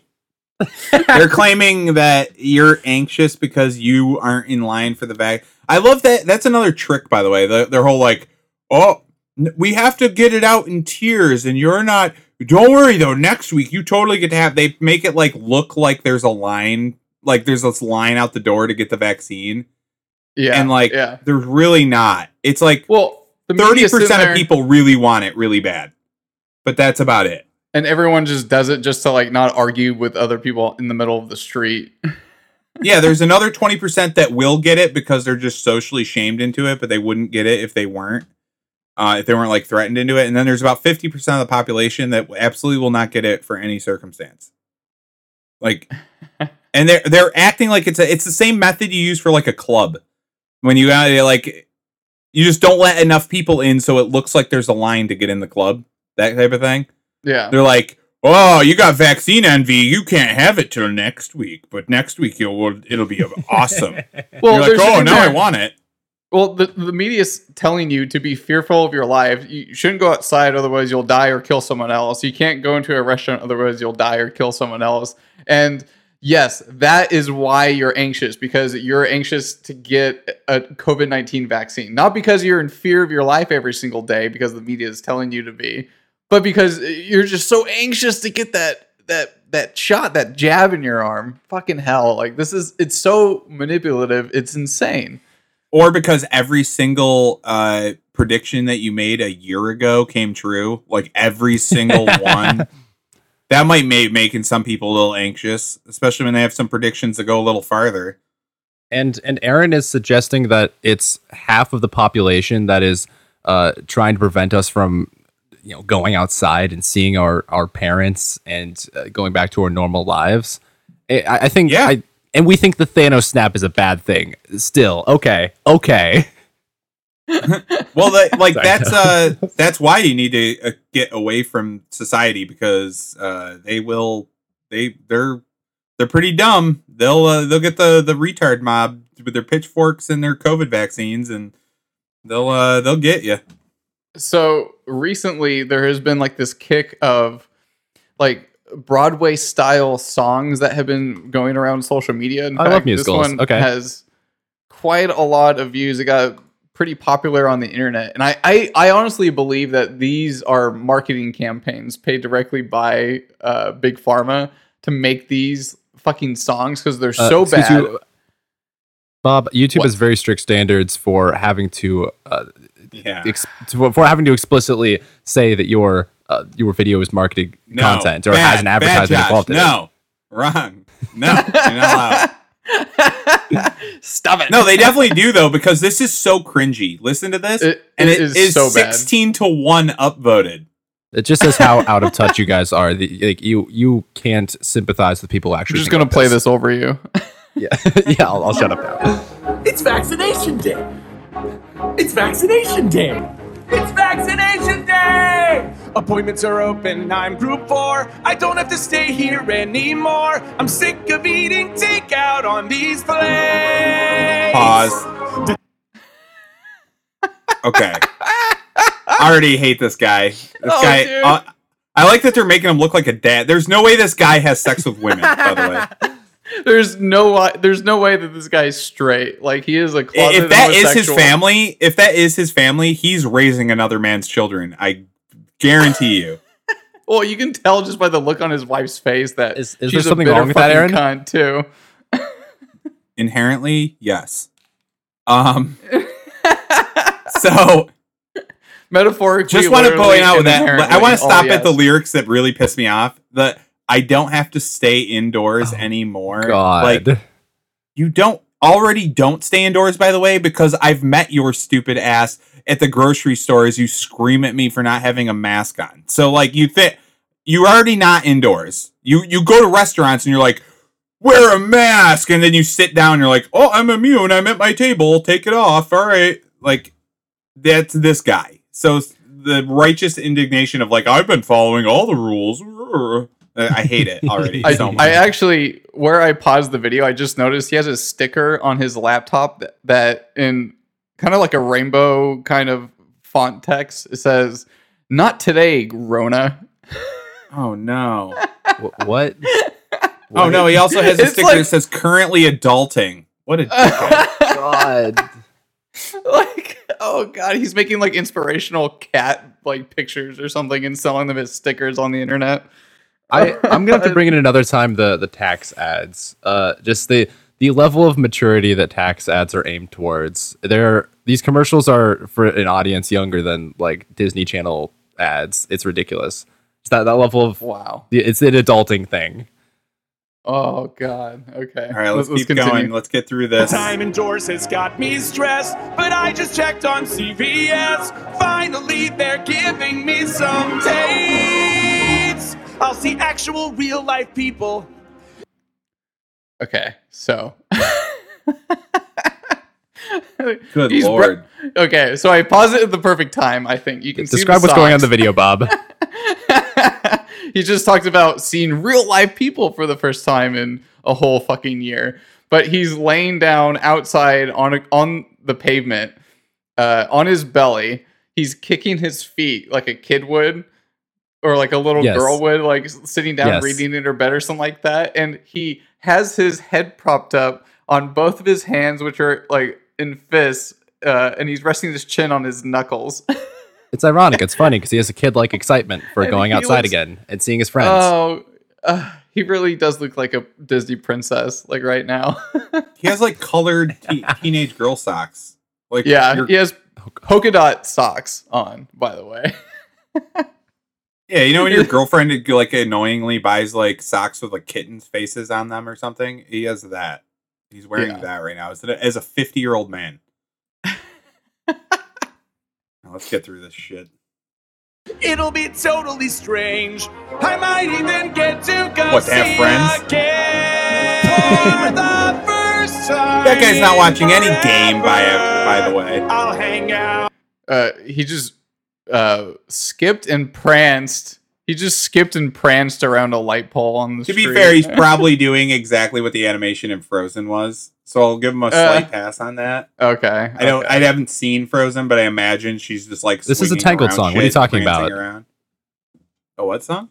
S7: They're claiming that you're anxious because you aren't in line for the vac. I love that. That's another trick, by the way. The, their whole like, oh, we have to get it out in tears, and you're not. Don't worry though. Next week, you totally get to have. They make it like look like there's a line, like there's this line out the door to get the vaccine,
S9: yeah,
S7: and like
S9: yeah.
S7: there's really not. It's like
S9: Well, the
S7: thirty percent of people really want it really bad, but that's about it.
S9: and everyone just does it just to like not argue with other people in the middle of the street.
S7: yeah, there's another 20% that will get it because they're just socially shamed into it, but they wouldn't get it if they weren't. Uh, if they weren't like threatened into it. And then there's about 50% of the population that absolutely will not get it for any circumstance. Like and they're they're acting like it's a it's the same method you use for like a club. When you uh, like you just don't let enough people in so it looks like there's a line to get in the club. That type of thing.
S9: Yeah.
S7: They're like, "Oh, you got vaccine envy. You can't have it till next week, but next week you'll it'll be awesome."
S9: Well,
S7: You're like, "Oh, now I want it."
S9: Well, the, the media's telling you to be fearful of your life. You shouldn't go outside, otherwise you'll die or kill someone else. You can't go into a restaurant, otherwise you'll die or kill someone else. And yes, that is why you're anxious because you're anxious to get a COVID nineteen vaccine, not because you're in fear of your life every single day because the media is telling you to be, but because you're just so anxious to get that that that shot, that jab in your arm. Fucking hell! Like this is it's so manipulative. It's insane.
S7: Or because every single uh, prediction that you made a year ago came true, like every single one. That might make making some people a little anxious, especially when they have some predictions that go a little farther.
S8: and and Aaron is suggesting that it's half of the population that is uh, trying to prevent us from you know going outside and seeing our our parents and uh, going back to our normal lives. I, I think
S7: Yeah.
S8: I, and we think the Thanos snap is a bad thing. Still, okay, okay.
S7: Well, that, like
S8: Sorry.
S7: that's uh that's why you need to uh, get away from society because uh they will they they're they're pretty dumb. They'll uh, they'll get the the retard mob with their pitchforks and their COVID vaccines and they'll uh they'll get you.
S9: So recently, there has been like this kick of like Broadway style songs that have been going around social media. In
S8: I love musicals.
S9: This one
S8: Okay.
S9: has quite a lot of views. It got pretty popular on the internet, and I, I, I honestly believe that these are marketing campaigns paid directly by uh, big pharma to make these fucking songs because they're
S8: Uh,
S9: so bad.
S8: you, Bob, YouTube
S9: What?
S8: has very strict standards for having to, uh,
S7: Yeah.
S8: ex- to for having to explicitly say that your uh, your video is marketing
S7: No,
S8: content or
S7: bad,
S8: has an advertisement involved in it.
S7: No, wrong. No, you're not allowed.
S9: Stop it!
S7: No, they definitely do though because this is so cringy. Listen to this,
S9: It-
S7: and
S9: it
S7: it
S9: is
S7: is,
S9: so bad.
S7: sixteen to one upvoted.
S8: It just says how out of touch you guys are. The, like you you can't sympathize with people actually.
S9: I'm just gonna
S8: like
S9: play this over you.
S8: Yeah, yeah. I'll, I'll shut up now.
S3: It's vaccination day. It's vaccination day. It's vaccination day. Appointments are open. I'm group four. I don't have to stay here anymore. I'm sick of eating takeout on these plates.
S7: Pause. Okay. I already hate this guy. This
S9: Oh,
S7: guy.
S9: dude.
S7: uh, I like that they're making him look like a dad. There's no way this guy has sex with women. by the way,
S9: There's no there's no way that this guy's straight. Like he is a closet
S7: if that is his family, if that is his family, he's raising another man's children. I guarantee you.
S9: Well, you can tell just by the look on his wife's face that
S8: Is- is there something
S9: bitter
S8: wrong with that, Aaron?
S9: Cunt too.
S7: Inherently, yes. Um. so
S9: Metaphorically,
S7: just want to point out
S9: and
S7: that but I want to stop at the lyrics that really piss me off. The I don't have to stay indoors anymore.
S8: Oh, God,
S7: Like you don't already don't stay indoors by the way because I've met your stupid ass at the grocery store as you scream at me for not having a mask on. So like you think you're already not indoors. You you go to restaurants and you're like, wear a mask, and then you sit down. You're like, oh, I'm immune. I'm at my table. Take it off. All right, like that's this guy. So the righteous indignation of like, I've been following all the rules. I hate it already
S9: I,
S7: so.
S9: I actually, where I paused the video, I just noticed he has a sticker on his laptop that, that in kind of like a rainbow kind of font text, it says, Not today, Rona.
S7: oh no.
S8: Wh- what?
S7: Oh no, he also has a
S9: It's
S7: sticker
S9: like-
S7: that says currently adulting. What a dickhead.
S8: God.
S9: like, oh god, he's making like inspirational cat like pictures or something and selling them as stickers on the internet.
S8: I, I'm gonna have to bring in another time the the tax ads. Uh, just the the level of maturity that tax ads are aimed towards. They're these commercials are for an audience younger than like Disney Channel ads. It's ridiculous. It's that that level of
S9: Wow.
S8: it's an adulting thing.
S9: Oh god. Okay.
S7: All right, let's, keep going. Let's get through this.
S3: Time indoors has got me stressed, but I just checked on CVS. Finally, they're giving me some dates. I'll see actual real life people.
S9: Okay. So.
S7: Good
S9: He's br-
S7: lord.
S9: okay, so I paused it at the perfect time. I think you can
S8: Describe
S9: the
S8: what's going on in the video, Bob.
S9: he just talked about seeing real live people for the first time in a whole fucking year. But he's laying down outside on a, on the pavement, uh, on his belly. He's kicking his feet like a kid would, or like a little
S8: Yes.
S9: girl would, like sitting down
S8: Yes.
S9: reading in her bed or something like that. And he has his head propped up on both of his hands, which are like in fists, uh, and he's resting his chin on his knuckles.
S8: It's ironic. It's funny because he has a kid like excitement for
S9: And
S8: going outside
S9: looks-
S8: again and seeing his friends.
S9: Oh, uh, he really does look like a Disney princess, like right now.
S7: He has like colored te- teenage girl socks. Like
S9: yeah,
S7: you're-
S9: he has polka dot socks on, by the way.
S7: yeah. You know when your girlfriend like annoyingly buys like socks with like kittens' faces on them or something. He has that. He's wearing
S9: Yeah.
S7: that right now as a, as a fifty year old man. Now, let's get through this shit.
S3: It'll be totally strange. I might even get to go
S7: What, to have
S3: see
S7: friends?
S3: a game for the first time.
S7: That guy's not watching any game by by the way.
S3: I'll hang out.
S9: Uh, he just uh, skipped and pranced. He just skipped and pranced around a light pole on the street.
S7: To
S9: street.
S7: be fair, he's probably doing exactly what the animation in Frozen was. So I'll give him a slight
S9: Uh,
S7: pass on that.
S9: okay.
S7: I don't.
S9: okay.
S7: I haven't seen Frozen, but I imagine she's just like.
S8: This is a Tangled
S7: around
S8: song. What are you talking about?
S7: Around. A what song?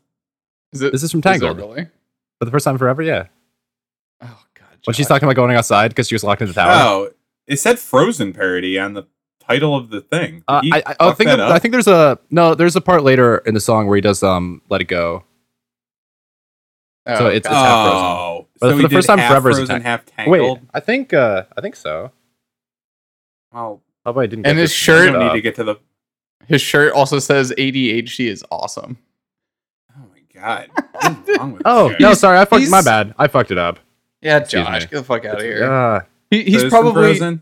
S9: Is it,
S8: This is from
S9: is
S8: Tangled.
S9: really?
S8: For the first time forever, yeah.
S9: Oh god.
S8: When she's talking about going outside because she was locked in the tower.
S7: Oh, it said Frozen parody on the title of the thing.
S8: Uh, I, I, I think
S7: that
S8: that- I think there's a no. There's a part later in the song where he does um "Let It Go."
S9: Oh,
S8: so it's- it's half Frozen.
S7: Oh,
S8: But
S7: so
S8: for the first time
S7: half
S8: forever is a
S7: Frozen,
S8: Tang- Wait, I think uh I think so.
S7: Oh,
S8: How about I didn't?
S9: And
S8: get
S9: his
S8: this
S9: shirt-
S7: I
S8: mixed
S7: don't need to get to the.
S9: his shirt also says ADHD is awesome.
S7: Oh my god, what's wrong with
S8: Oh no, sorry, I fucked. My bad. I fucked it up.
S9: Yeah,
S8: Excuse
S9: Josh,
S8: me.
S9: get the fuck out of here.
S8: Yeah,
S9: He, he's
S7: this from
S9: probably
S7: Frozen.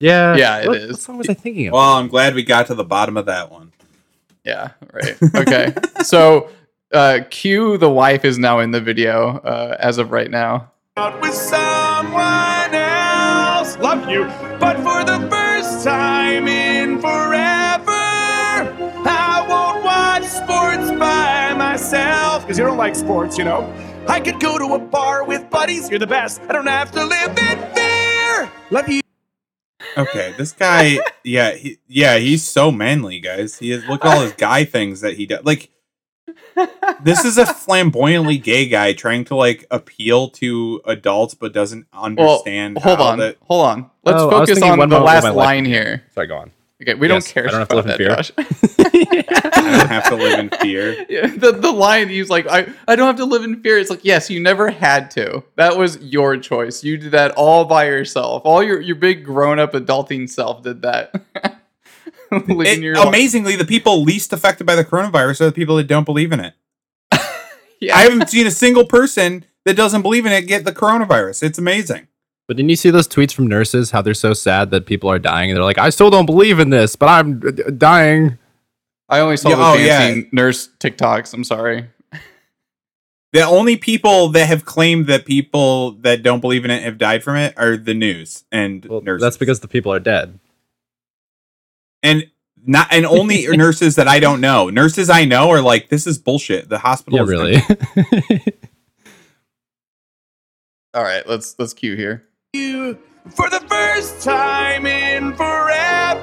S8: Yeah,
S9: Yeah, it
S8: what,
S9: is.
S8: What song was I thinking of?
S7: Well, I'm glad we got to the bottom of that one.
S9: Yeah, right. Okay. so uh Q the wife is now in the video uh as of right now.
S3: out with someone else. Love you, but for the first time in forever, I won't watch sports by myself. Because you don't like sports, you know. I could go to a bar with buddies. You're the best. I don't have to live in fear. Love you.
S7: Okay, this guy, yeah, he, yeah, he's so manly, guys. He is look at all his guy things that he does. Like, this is a flamboyantly gay guy trying to like appeal to adults, but doesn't
S9: Well,
S7: understand.
S9: hold
S7: how
S9: on.
S7: that-
S9: Hold on. Let's
S8: Oh,
S9: focus on the last line here.
S8: Sorry, go on.
S9: Okay, we
S8: Yes,
S9: don't care
S8: I don't have to live in
S9: that,
S8: fear.
S7: I don't have to live in fear.
S9: Yeah, the the line he's like, I, I don't have to live in fear. It's like, yes, you never had to. That was your choice. You did that all by yourself. All your your big grown up adulting self did that.
S7: It-
S9: your life.
S7: amazingly, the people least affected by the coronavirus are the people that don't believe in it.
S9: Yeah.
S7: I haven't seen a single person that doesn't believe in it get the coronavirus. It's amazing.
S8: But didn't you see those tweets from nurses? How they're so sad that people are dying, and they're like, "I still don't believe in this, but I'm dying."
S9: I only saw
S7: Yeah,
S9: the
S7: oh,
S9: dancing
S7: yeah.
S9: nurse TikToks. I'm sorry.
S7: The only people that have claimed that people that don't believe in it have died from it are the news and
S8: Well,
S7: nurses.
S8: that's because the people are dead.
S7: and not and only nurses that I don't know. Nurses I know are like, this is bullshit. The hospital
S8: Yeah,
S7: is
S8: really.
S9: All right, let's let's cue here.
S3: You for the first time in forever.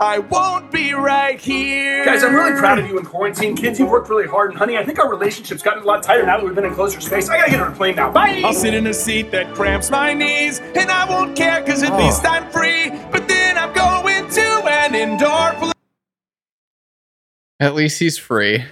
S3: I won't be right here.
S10: Guys, I'm really proud of you in quarantine. Kids, you've worked really hard, and honey, I think our relationship's gotten a lot tighter now that we've been in closer space. I gotta get on a plane now. Bye!
S3: I'll sit in a seat that cramps my knees, and I won't care because at
S7: Oh.
S3: least I'm free. But then I'm going to an indoor play.
S9: At least he's free.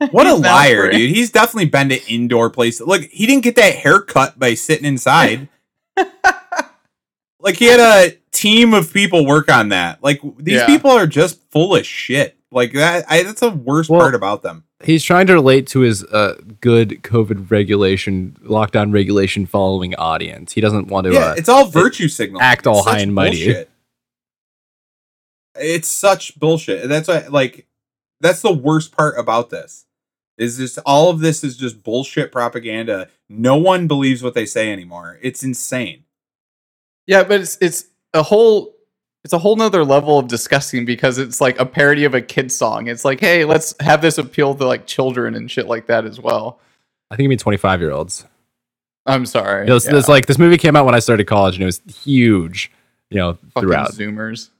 S7: What a liar, dude. He's definitely been to indoor places. Look, he didn't get that haircut by sitting inside. like he had a team of people work on that. Like these
S9: Yeah.
S7: people are just full of shit. Like that I, that's the worst
S8: Well-
S7: part about them.
S8: He's trying to relate to his uh, good COVID regulation, lockdown regulation following audience. He doesn't want to.
S7: Yeah,
S8: uh,
S7: it's all virtue signal.
S8: act all
S7: It's
S8: high and mighty.
S7: bullshit. It's such bullshit. That's why like that's the worst part about this. Is just all of this is just bullshit propaganda. No one believes what they say anymore. It's insane.
S9: Yeah, but it's it's a whole it's a whole nother level of disgusting because it's like a parody of a kid song. It's like, hey, let's have this appeal to like children and shit like that as well.
S8: I think you mean 25 year olds.
S9: I'm sorry.
S8: It's,
S9: Yeah.
S8: like this movie came out when I started college and it was huge, you know,
S9: Fucking
S8: throughout.
S9: Zoomers.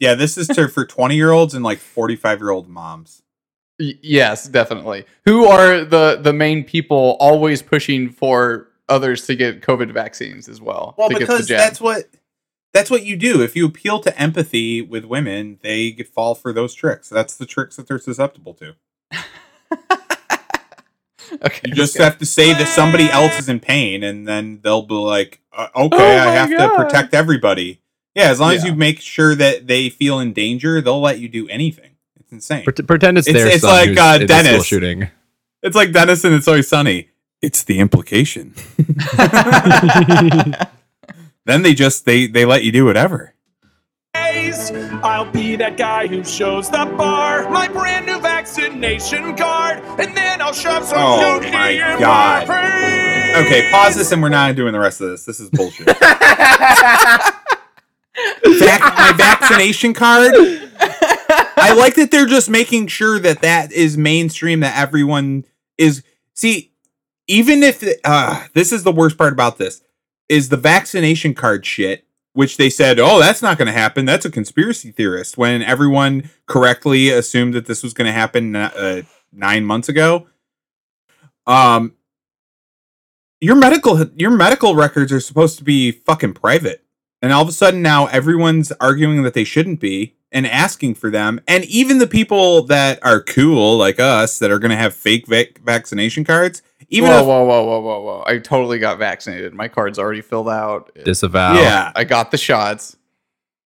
S7: Yeah, this is to, for 20 year olds and like 45 year old moms.
S9: Y- yes, definitely. Who are the the main people always pushing for others to get COVID vaccines as well?
S7: Well,
S9: to get the
S7: because that's what that's what you do. If you appeal to empathy with women, they fall for those tricks. That's the tricks that they're susceptible to.
S9: okay.
S7: You just
S9: okay.
S7: have to say that somebody else is in pain, and then they'll be like, uh, "Okay,
S9: Oh
S7: I have
S9: God.
S7: to protect everybody." Yeah, as long as you make sure that they feel in danger, they'll let you do anything. It's insane.
S8: Pret- pretend it's,
S7: It's-
S8: their
S7: it's
S8: son
S7: like, uh,
S8: in the school
S7: Dennis.
S8: shooting.
S7: It's like Dennis and It's Always Sunny. It's the implication. then they just they they let you do whatever.
S3: I'll be that guy who shows the bar my brand new vaccination card, and then I'll shove some
S7: Oh
S3: dookie
S7: my
S3: in
S7: God.
S3: my.
S7: Okay, pause this, and we're not doing the rest of this. This is bullshit. Vac- my vaccination card. I like that they're just making sure that that is mainstream. That everyone is. See, even if uh, this is the worst part about this is the vaccination card shit, which they said, oh, that's not going to happen. That's a conspiracy theorist. When everyone correctly assumed that this was going to happen uh, nine months ago. Um, your medical your medical records are supposed to be fucking private and all of a sudden now everyone's arguing that they shouldn't be and asking for them and even the people that are cool like us that are going to have fake vac- vaccination cards even
S9: whoa,
S7: if,
S9: whoa, whoa, whoa, whoa, whoa! I totally got vaccinated. My card's already filled out.
S8: Disavow.
S7: yeah
S9: I got the shots.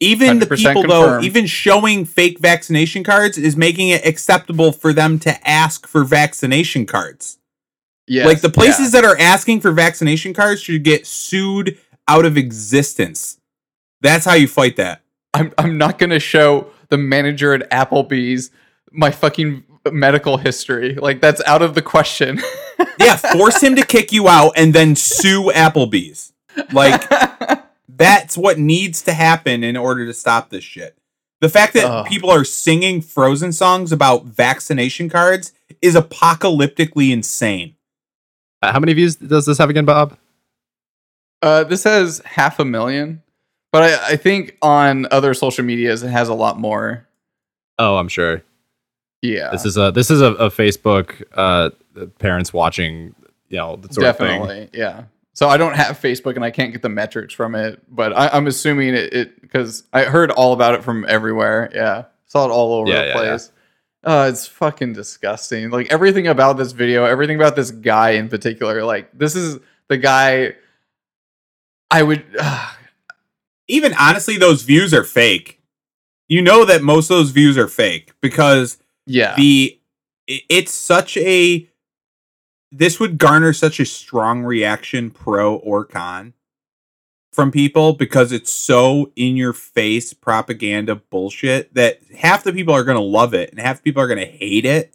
S7: even the
S9: 100%
S7: people though even showing fake vaccination cards is making it acceptable for them to ask for vaccination cards
S9: Yes,
S7: like the places
S9: yeah.
S7: that are asking for vaccination cards should get sued out of existence that's how you fight that
S9: I'm I'm not gonna show the manager at Applebee's my fucking medical history. Like that's out of the question.
S7: yeah, force him to kick you out and then sue Applebee's. Like that's what needs to happen in order to stop this shit. The fact that
S9: Ugh.
S7: people are singing Frozen songs about vaccination cards is apocalyptically insane.
S8: Uh, how many views does this have again, Bob?
S9: Uh, this has half a million, but I, I think on other social medias it has a lot more.
S8: Oh, I'm sure.
S9: Yeah,
S8: This is a this is a, a Facebook uh, parents watching, you know, the sort of thing.
S9: definitely yeah. So I don't have Facebook and I can't get the metrics from it, but I, I'm assuming it because I heard all about it from everywhere. Yeah, saw it all over
S8: Yeah,
S9: the
S8: yeah, yeah.
S9: place. Uh, it's fucking disgusting. Like everything about this video, everything about this guy in particular. Like this is the guy. I would.
S7: Even honestly, those views are fake. You know that most of those views are fake because
S9: yeah.
S7: the it's such a this would garner such a strong reaction pro or con from people because it's so in your face propaganda bullshit that half the people are going to love it and half the people are going to hate it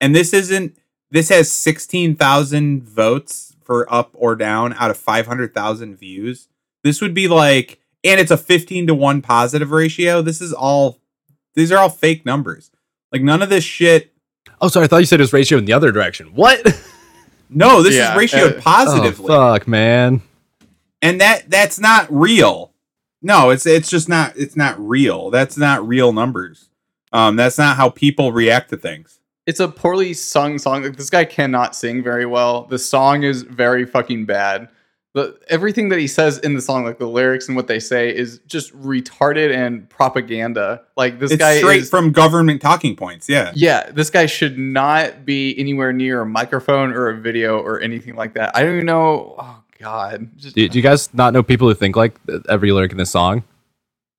S7: and this isn't. This has sixteen thousand votes for up or down out of five hundred thousand views. This would be like, and it's a fifteen to one positive ratio. This is all. These are all fake numbers. Like none of this shit.
S8: Oh, sorry. I thought you said it was ratio in the other direction. What?
S7: No, this
S9: Yeah,
S7: is ratioed
S9: uh,
S7: positively.
S8: Oh, fuck, man.
S7: and that that's not real. No, it's it's just not it's not real. That's not real numbers. Um, that's not how people react to things.
S9: it's a poorly sung song. Like this guy cannot sing very well. The song is very fucking bad. The everything that he says in the song, like the lyrics and what they say, is just retarded and propaganda. Like this
S7: it's
S9: guy
S7: straight
S9: is
S7: from government talking points. Yeah.
S9: yeah, this guy should not be anywhere near a microphone or a video or anything like that. I don't even know. Oh God, just,
S8: Do, do you guys not know people who think like every lyric in this song?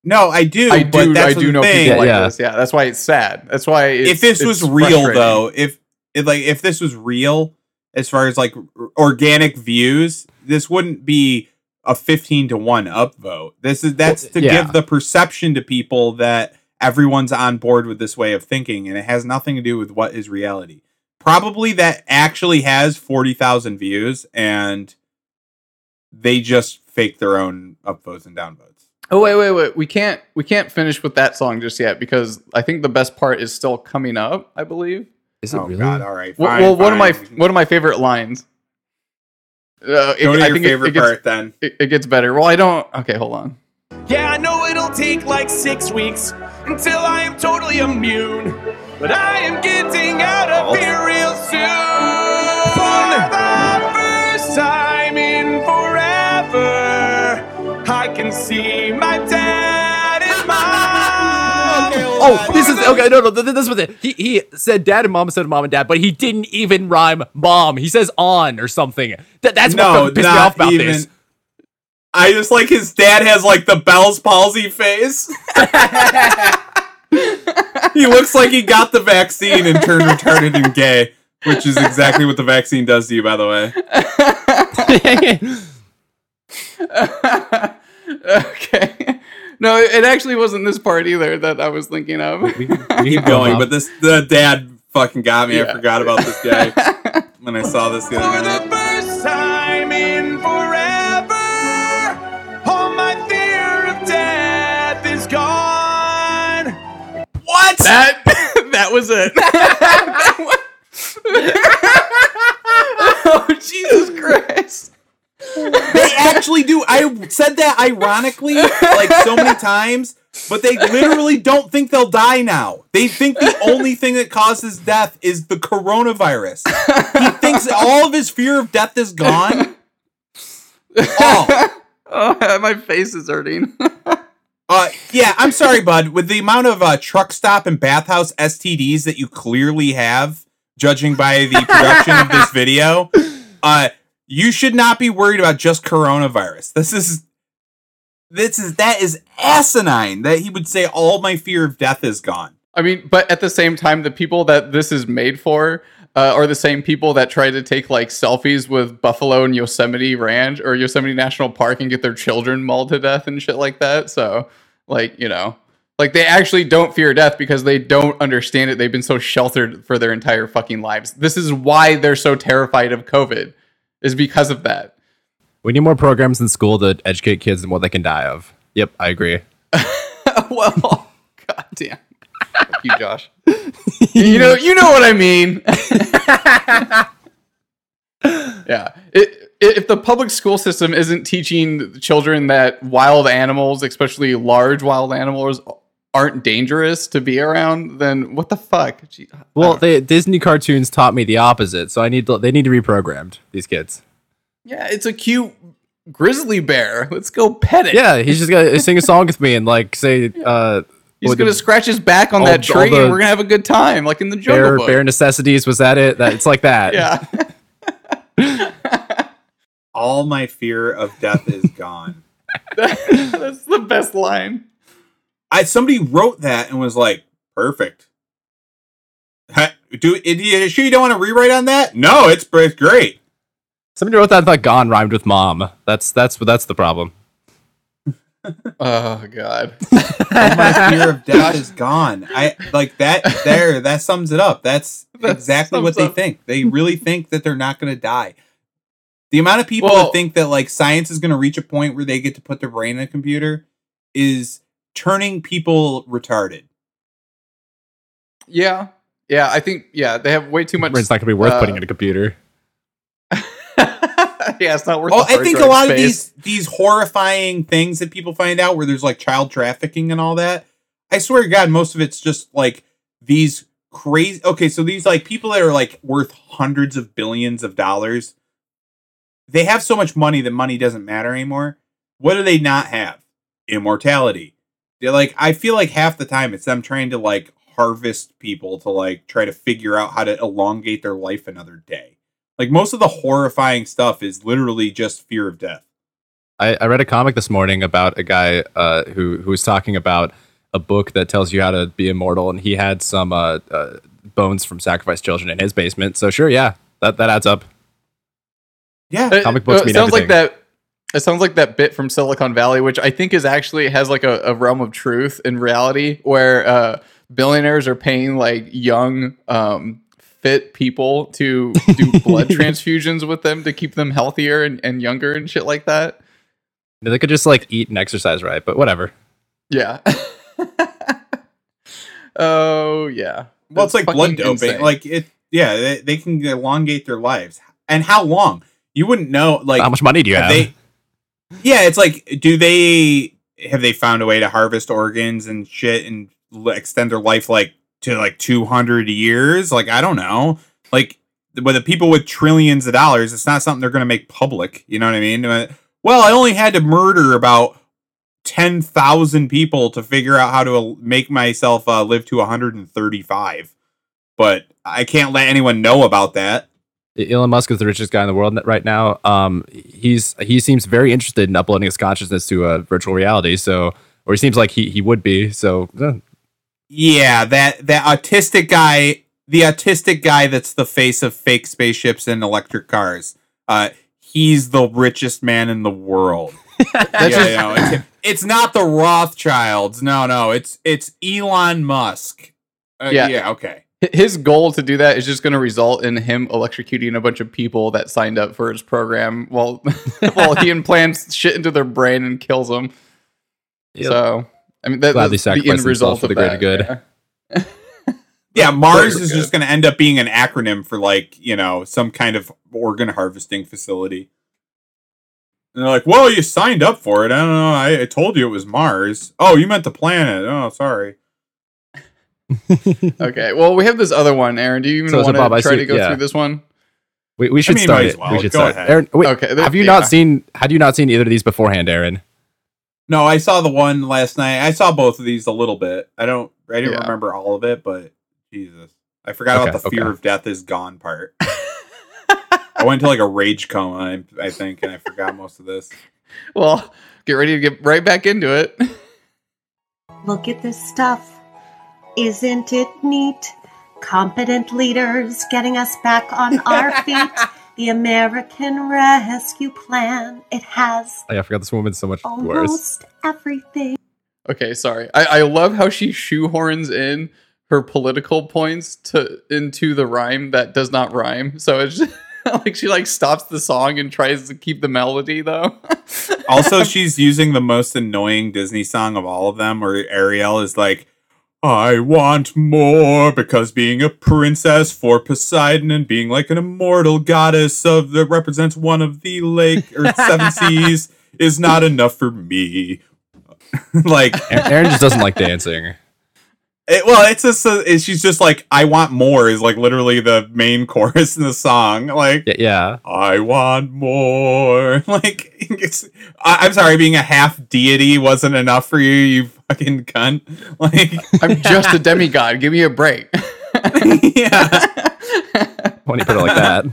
S7: No, I do.
S9: I
S7: but
S9: do.
S7: that's
S9: I do know
S7: thing.
S9: people like
S8: Yeah.
S9: this. Yeah, that's why it's sad. That's why. It's,
S7: if this was real though, if if like if this was real as far as like r- organic views, this wouldn't be a 15 to 1 upvote. This is that's to
S8: yeah.
S7: give the perception to people that everyone's on board with this way of thinking and it has nothing to do with what is reality. Probably that actually has 40,000 views and they just fake their own upvotes and downvotes.
S9: Oh wait, wait, wait. We can't we can't finish with that song just yet because I think the best part is still coming up. I believe.
S8: Is it
S7: oh
S8: really?
S7: god, all right.
S9: Well,
S7: fine,
S9: well one of my one of my favorite lines. Uh, it-
S7: Go to
S9: I
S7: your
S9: think it-
S7: favorite
S9: it, gets,
S7: part then.
S9: It, it gets better. Well, I don't. Okay, hold on.
S3: Yeah, I know it'll take like six weeks until I am totally immune. But I am getting out of here
S8: Oh, this is okay. No, no, th- th- this was it. He he said dad and mom instead of mom and dad, but he didn't even rhyme mom. He says on or something. That that's what fucking pissed me off about this.
S7: I just like his dad has like the Bell's palsy face. he looks like he got the vaccine and turned retarded and gay, which is exactly what the vaccine does to you, by the way.
S9: okay. No, it actually wasn't this part either that I was thinking of.
S7: We keep oh, going, but this the dad fucking got me. I forgot about this guy when I saw this the
S3: For
S7: other
S3: the
S7: night.
S3: first time in forever, all my fear of death is gone.
S7: What?
S9: that that was it. That was- oh Jesus Christ!
S7: They actually do. I said that ironically, like so many times, but they literally don't think they'll die now. They think the only thing that causes death is the coronavirus. He thinks all of his fear of death is gone. All.
S9: Oh, my face is hurting.
S7: Uh, yeah, I'm sorry, bud. With the amount of uh, truck stop and bathhouse STDs that you clearly have, judging by the production of this video, uh, you should not be worried about just coronavirus. This is, this is that is asinine that he would say all my fear of death is gone.
S9: I mean, but at the same time, the people that this is made for uh, are the same people that try to take like selfies with Buffalo and Yosemite Ranch or Yosemite National Park and get their children mauled to death and shit like that. So, like, you know, like they actually don't fear death because they don't understand it. They've been so sheltered for their entire fucking lives. This is why they're so terrified of COVID, is because of that.
S8: We need more programs in school to educate kids on what they can die of. Yep, I agree.
S9: well, goddamn. Fuck you, Josh. you know, you know what I mean. yeah. It, if the public school system isn't teaching children that wild animals, especially large wild animals, aren't dangerous to be around, then what the fuck? Gee,
S8: Well,
S9: don't-
S8: they, Disney cartoons taught me the opposite, so I need to, they need to be reprogrammed. These kids.
S9: yeah, it's a cute grizzly bear. Let's go pet it.
S8: Yeah, he's just gonna sing a song with me and like say, uh,
S9: He's gonna
S8: the
S9: scratch his back on
S8: all-
S9: that tree, and we're gonna have a good time, like in the Jungle
S8: bare
S9: Book.
S8: bare necessities. Was that it? That it's like that.
S9: yeah.
S7: All my fear of death is gone.
S9: That's the best line.
S7: I somebody wrote that and was like, perfect. Do you sure you don't want to rewrite on that? No, it's it's great.
S8: Somebody wrote that and thought "gone" rhymed with "mom." That's that's that's the problem.
S9: Oh god.
S7: All my fear of death is gone. I like that. There, that sums it up. That's
S9: That
S7: exactly what they
S9: up-
S7: think. They really think that they're not going to die. The amount of people
S9: Well-
S7: that think that like science is going to reach a point where they get to put their brain in a computer is turning people retarded.
S9: Yeah. Yeah, I think yeah, they have way too much
S8: It's not gonna be worth
S9: uh,
S8: putting in a computer.
S9: yeah, it's not worth
S7: Oh,
S9: the
S7: I think a
S9: drive
S7: lot of these these horrifying things that people find out where there's like child trafficking and all that. I swear to God, most of it's just like these crazy. Okay, so these like people that are like worth hundreds of billions of dollars. They have so much money that money doesn't matter anymore. What do they not have? Immortality. They're like, I feel like half the time it's them trying to like harvest people to like try to figure out how to elongate their life another day. Like most of the horrifying stuff is literally just fear of death.
S8: I, I read a comic this morning about a guy uh, who who was talking about a book that tells you how to be immortal, and he had some uh, uh, bones from sacrificed children in his basement. So sure, yeah, that that adds up.
S7: Yeah,
S9: It-
S8: Comic books
S9: it
S8: mean
S9: sounds like
S8: everything.
S9: that. It sounds like that bit from Silicon Valley, which I think is actually has like a, a realm of truth in reality, where uh, billionaires are paying like young, um, fit people to do blood transfusions with them to keep them healthier and, and younger and shit like that.
S8: They could just like eat and exercise right, but whatever.
S9: Yeah. oh yeah.
S7: Well, it's like blood doping.
S9: insane.
S7: Like it, yeah, they, they can elongate their lives. And how long? You wouldn't know. Like
S8: How much money do you have?
S7: They, yeah, it's like, do they have they found a way to harvest organs and shit and extend their life like to like two hundred years? Like I don't know. Like with the people with trillions of dollars, it's not something they're going to make public. You know what I mean? Well, I only had to murder about ten thousand people to figure out how to make myself uh, live to one hundred and thirty-five. But I can't let anyone know about that.
S8: Elon Musk is the richest guy in the world right now. Um, he's he seems very interested in uploading his consciousness to a virtual reality. So, or he seems like he he would be. So, eh,
S7: Yeah, that that autistic guy, the autistic guy that's the face of fake spaceships and electric cars. Uh, he's the richest man in the world. yeah,
S9: just-
S7: no, it's. It's not the Rothschilds. No, no, it's it's Elon Musk. Uh,
S9: Yeah.
S7: yeah, okay.
S9: H- his goal to do that is just going to result in him electrocuting a bunch of people that signed up for his program while while he implants shit into their brain and kills them.
S8: Yep.
S9: So, I mean, that,
S8: Gladly
S9: that's the end
S8: sacrifice
S9: result
S8: for
S9: of
S8: the greater
S9: that,
S8: good.
S9: yeah.
S7: Yeah, Mars is
S9: good.
S7: just going to end up being an acronym for like you know some kind of organ harvesting facility. And they're like, "Well, you signed up for it. I don't know. I, I told you it was Mars. Oh, you meant the planet. Oh, sorry.
S9: Okay. Well, we have this other one, Aaron. Do you even
S8: So- so
S9: want
S8: Bob,
S9: to try
S8: see-
S9: to go
S8: yeah.
S9: through this one?
S8: we, we should
S7: mean,
S8: start it.
S7: well.
S8: We should
S7: Go
S8: start.
S7: ahead.
S8: Aaron, wait,
S9: Okay, there-
S8: have you
S9: yeah.
S8: not seen? Had you not seen either of these beforehand, Aaron?
S7: No, I saw the one last night. I saw both of these a little bit. I don't. I didn't
S9: Yeah.
S7: remember all of it, but Jesus, I forgot
S8: Okay,
S7: about the fear
S8: okay.
S7: of death is gone part. I went into like a rage coma, I, I think, and I forgot most of this.
S9: Well, get ready to get right back into it.
S11: Look at this stuff. Isn't it neat? Competent leaders getting us back on our feet. The American Rescue Plan. It has
S8: Oh, yeah, I forgot this woman's so much worse.
S11: almost everything.
S9: Okay, sorry. I, I love how she shoehorns in her political points to into the rhyme that does not rhyme. So it's just, like she like stops the song and tries to keep the melody though.
S7: Also, she's using the most annoying Disney song of all of them, where Ariel is like, I want more because being a princess for Poseidon and being like an immortal goddess of that represents one of the lake or seven seas is not enough for me. like,
S8: Aaron just doesn't like dancing.
S7: It, well, it's just uh, a, it- she's just like, I want more is like literally the main chorus in the song. Like,
S8: Yeah, yeah.
S7: I want more. Like, it's, I, I'm sorry, being a half deity wasn't enough for you, you fucking cunt. Like,
S9: I'm just a demigod. Give me a break.
S7: yeah.
S8: When you put it like that.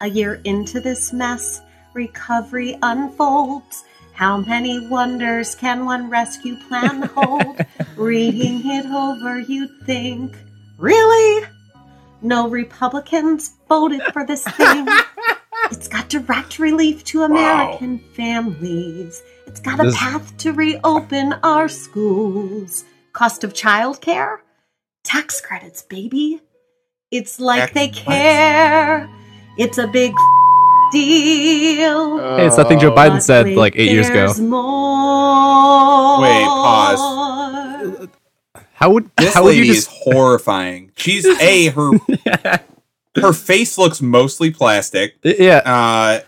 S11: A year into this mess, recovery unfolds. How many wonders can one rescue plan hold? Reading it over, you'd think, really? No Republicans voted for this thing. It's got direct relief to American families. It's got a
S8: This-
S11: path to reopen our schools. Cost of childcare? Tax credits, baby. It's like they care. It's a big deal.
S8: Hey, it's nothing Joe
S9: Oh,
S8: Biden
S11: But
S8: said like eight years ago.
S11: More.
S7: Wait, pause.
S8: How would
S7: This
S8: how would you
S7: lady is horrifying. She's a her her face looks mostly plastic.
S8: yeah?
S7: Uh,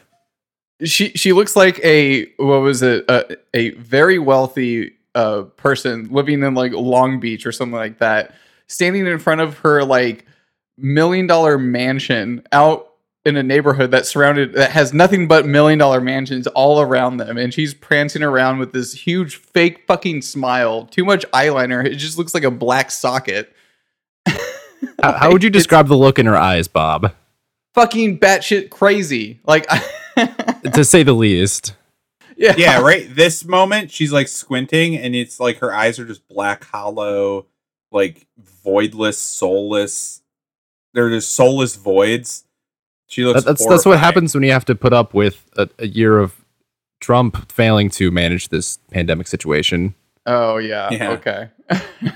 S9: she she looks like a what was it a, a very wealthy uh person living in like Long Beach or something like that standing in front of her like million dollar mansion out in a neighborhood that's surrounded that has nothing but million dollar mansions all around them and she's prancing around with this huge fake fucking smile too much eyeliner it just looks like a black socket
S8: How, how would you
S9: It's
S8: describe the look in her eyes, Bob?
S9: fucking batshit crazy like
S8: To say the least.
S9: yeah
S7: yeah, right. This moment, she's like squinting, and it's like her eyes are just black, hollow, like voidless, soulless. They're just soulless voids. She looks.
S8: That- that's that's what happens when you have to put up with a, a year of Trump failing to manage this pandemic situation.
S9: oh yeah,
S7: Yeah.
S9: okay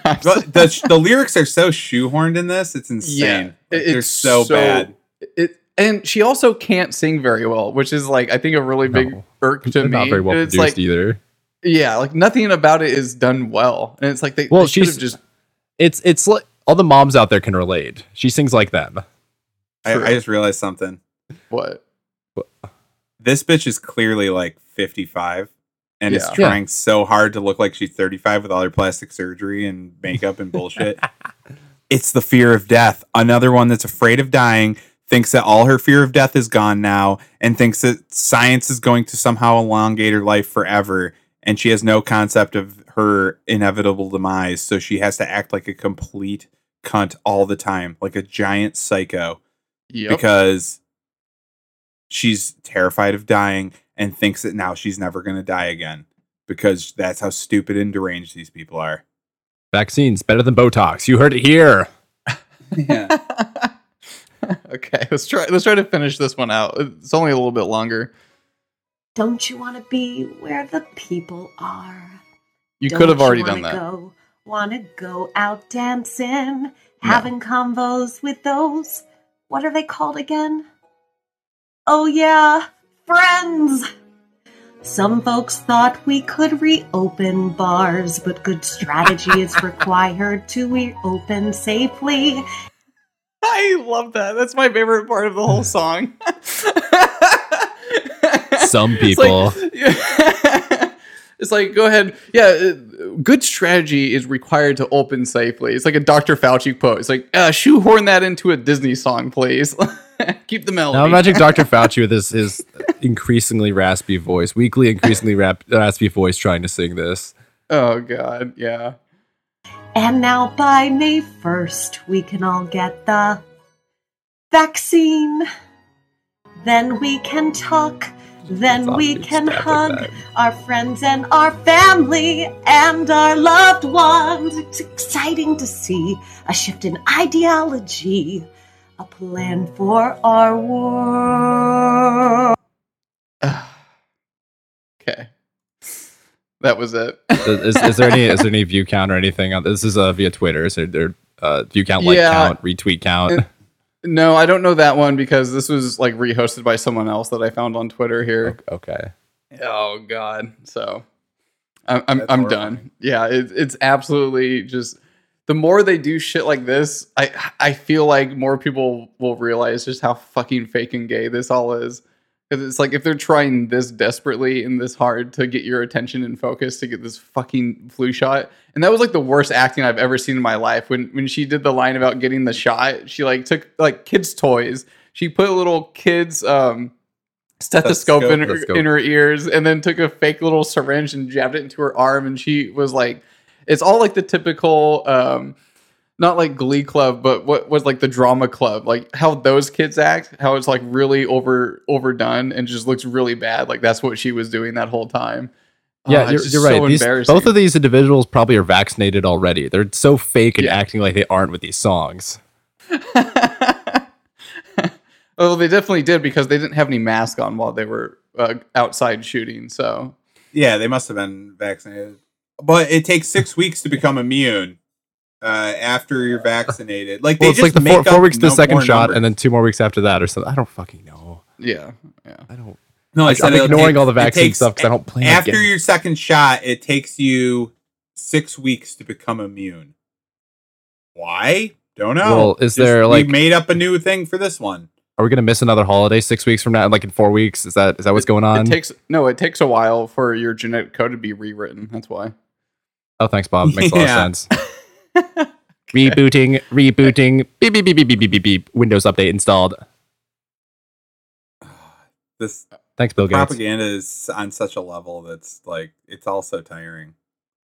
S7: But the the lyrics are so shoehorned in this; it's insane.
S9: Yeah,
S7: Like, they're so, bad.
S9: It and she also can't sing very well, which is like I think a really big
S8: No.
S9: irk to me.
S8: not very well
S9: it's
S8: produced
S9: like
S8: either.
S9: yeah, like nothing about it is done well, and it's like they,
S8: Well,
S9: they
S8: she's-
S9: just
S8: It's it's like all the moms out there can relate. She sings like them.
S7: I, I just realized something.
S9: what
S7: This bitch is clearly like fifty five, and is
S9: Yeah.
S7: trying so hard to look like she's thirty five with all her plastic surgery and makeup and bullshit. it's the fear of death. Another one that's afraid of dying, thinks that all her fear of death is gone now, and thinks that science is going to somehow elongate her life forever. And she has no concept of her inevitable demise. So she has to act like a complete cunt all the time, like a giant psycho,
S9: yep.
S7: because she's terrified of dying and thinks that now she's never going to die again. Because that's how stupid and deranged these people are.
S8: Vaccines better than Botox. You heard it here.
S7: Yeah.
S9: okay, let's try let's try to finish this one out. It's only a little bit longer.
S11: Don't you want to be where the people are?
S9: You
S11: Don't
S9: could have already done that.
S11: Go, wanna go out dancing, having convos with those. What are they called again? Oh yeah, friends. Some folks thought we could reopen bars, but good strategy is required to reopen safely.
S9: I love that. That's my favorite part of the whole song.
S8: Some
S9: It's
S8: people.
S9: like, it's like, go ahead. Yeah, uh, good strategy is required to open safely. It's like a Dr. Fauci quote. It's like, uh, shoehorn that into a Disney song, please. Keep the melody.
S8: Now imagine Dr. Fauci with his, his increasingly raspy voice, weekly increasingly rap, raspy voice trying to sing this.
S9: Oh, God. Yeah.
S11: And now by May 1st, we can all get the vaccine. Then we can talk. Then
S8: It's
S11: we can
S8: stuff like
S11: hug our friends and our family and our loved ones. It's exciting to see a shift in ideology, a plan for our world.
S9: Okay. That was it.
S8: Is, is there any is there any view count or anything? on This is uh, via Twitter. Is there, there uh, view count, like
S9: Yeah.
S8: count, retweet count?
S9: It- no, I don't know that one because this was like rehosted by someone else that I found on Twitter here.
S8: okay.
S9: Oh God! So I'm I'm, I'm done. Yeah, it, it's absolutely just the more they do shit like this, I I feel like more people will realize just how fucking fake and gay this all is. Because it's like if they're trying this desperately and this hard to get your attention and focus to get this fucking flu shot, and that was like the worst acting I've ever seen in my life. When when she did the line about getting the shot, she like took like kids' toys. She put a little kids um stethoscope, in, her,
S8: Stethoscope.
S9: in her ears and then took a fake little syringe and jabbed it into her arm and she was like it's all like the typical um not like glee club but what was like the drama club like how those kids act how it's like really over overdone and just looks really bad like that's what she was doing that whole time
S8: Yeah,
S9: Oh,
S8: you're, you're right.
S9: so
S8: These, both of these individuals probably are vaccinated already. They're so fake and
S9: Yeah.
S8: acting like they aren't with these songs.
S9: Oh, they definitely did because they didn't have any mask on while they were uh, outside shooting. So
S7: Yeah, they must have been vaccinated. But it takes six weeks to become immune uh, after you're vaccinated. Like they
S8: Well, it's
S7: just
S8: like the four,
S7: make
S8: four
S7: up
S8: weeks to the second shot,
S7: numbers.
S8: and then two more weeks after that, or something. I don't fucking know.
S9: yeah, yeah.
S8: I don't.
S7: No,
S8: I-
S7: I said
S8: I'm ignoring
S7: take-
S8: all the vaccine
S7: takes-
S8: stuff because I don't plan.
S7: After
S8: getting-
S7: your second shot, it takes you six weeks to become immune. Why? Don't know.
S8: Well, is there,
S7: we
S8: like-
S7: made up a new thing for this one?
S8: Are we gonna miss another holiday six weeks from now? Like in four weeks? Is that is that what's going on?
S9: It takes no, it takes a while for your genetic code to be rewritten. That's why.
S8: oh, thanks, Bob. Makes a lot of sense. rebooting, rebooting. Beep beep beep beep beep beep beep. beep. Windows update installed.
S7: This
S8: Thanks, Bill Gates.
S7: propaganda is on such a level that's like it's also tiring.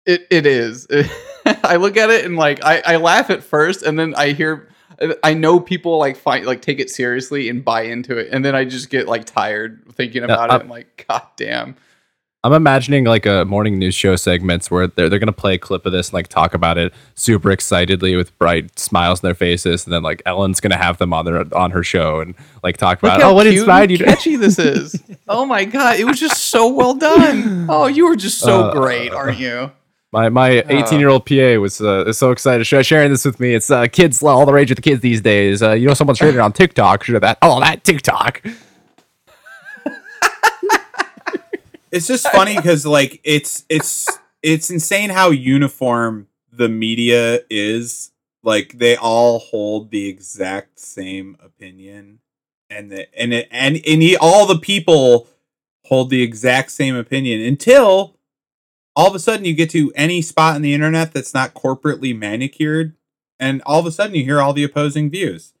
S9: It it is. I look at it and like I, I laugh at first, and then I hear I know people like find like take it seriously and buy into it, and then I just get like tired thinking about
S8: I-
S9: it. I'm like, God damn.
S8: I'm imagining like a morning news show segments where they're they're gonna play a clip of this and like talk about it super excitedly with bright smiles on their faces, and then like Ellen's gonna have them on their on her show and like talk
S9: Look
S8: about
S9: how
S8: oh what
S9: cute
S8: inspired you
S9: and
S8: to
S9: catchy this is. oh my god, it was just so well done. Oh, you were just so
S8: Uh,
S9: great, aren't you?
S8: My my 18 year old PA was uh, so excited sh- sharing this with me. It's uh, kids all the rage with the kids these days. Uh, you know, someone's sharing it on TikTok. Sure that oh that TikTok.
S7: It's just funny because like it's it's it's insane how uniform the media is. Like they all hold the exact same opinion, and the and it, and and he, all the people hold the exact same opinion until all of a sudden you get to any spot on the internet that's not corporately manicured, and all of a sudden you hear all the opposing views,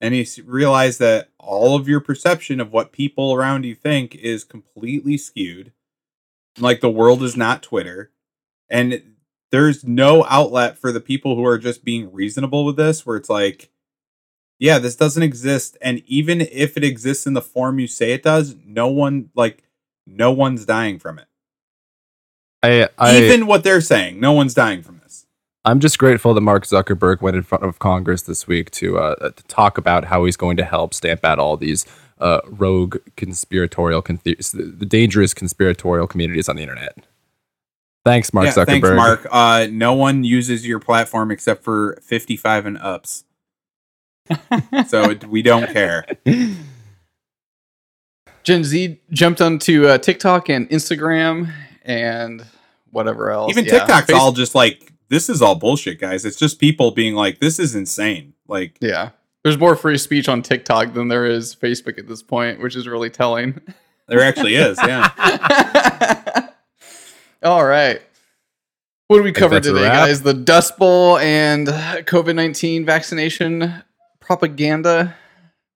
S7: and you realize that all of your perception of what people around you think is completely skewed like the world is not Twitter, and there's no outlet for the people who are just being reasonable with this. Where it's like, yeah, this doesn't exist, and even if it exists in the form you say it does, no one like no one's dying from it.
S8: I, I
S7: even what they're saying, no one's dying from this.
S8: I'm just grateful that Mark Zuckerberg went in front of Congress this week to uh, to talk about how he's going to help stamp out all these uh, rogue conspiratorial, con- the dangerous conspiratorial communities on the internet. Thanks, Mark
S7: yeah,
S8: Zuckerberg.
S7: thanks, Mark. Uh, no one uses your platform except for 55 and ups, so we don't care.
S9: Gen Z jumped onto uh, TikTok and Instagram and whatever else.
S7: Even
S9: Yeah.
S7: TikTok's
S9: Face-
S7: all just like this is all bullshit, guys. It's just people being like, this is insane. Like,
S9: Yeah. There's more free speech on TikTok than there is Facebook at this point, which is really telling.
S7: there actually is. Yeah.
S9: All right. What do we cover today, guys? The Dust Bowl and COVID 19 vaccination propaganda.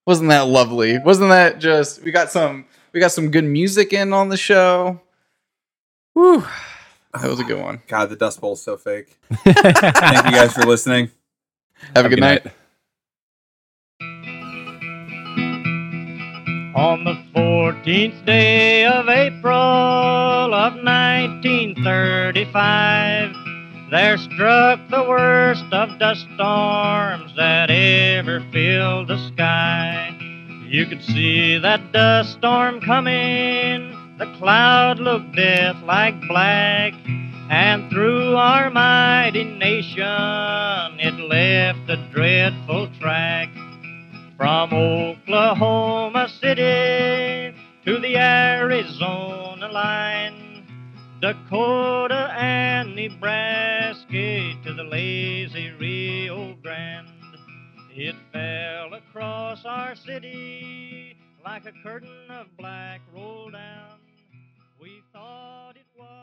S9: Wasn't that lovely? Wasn't that just we got some we got some good music in on the show. Whew. That was a good one.
S7: God, the Dust Bowl's so fake. Thank you guys for listening.
S9: Have a good night.
S6: On the 14th day of April of 1935, there struck the worst of dust storms that ever filled the sky. You could see that dust storm coming, the cloud looked death like black, and through our mighty nation it left a dreadful track. From Oklahoma City to the Arizona line, Dakota and Nebraska to the lazy Rio Grande. It fell across our city like a curtain of black rolled down. We thought it was.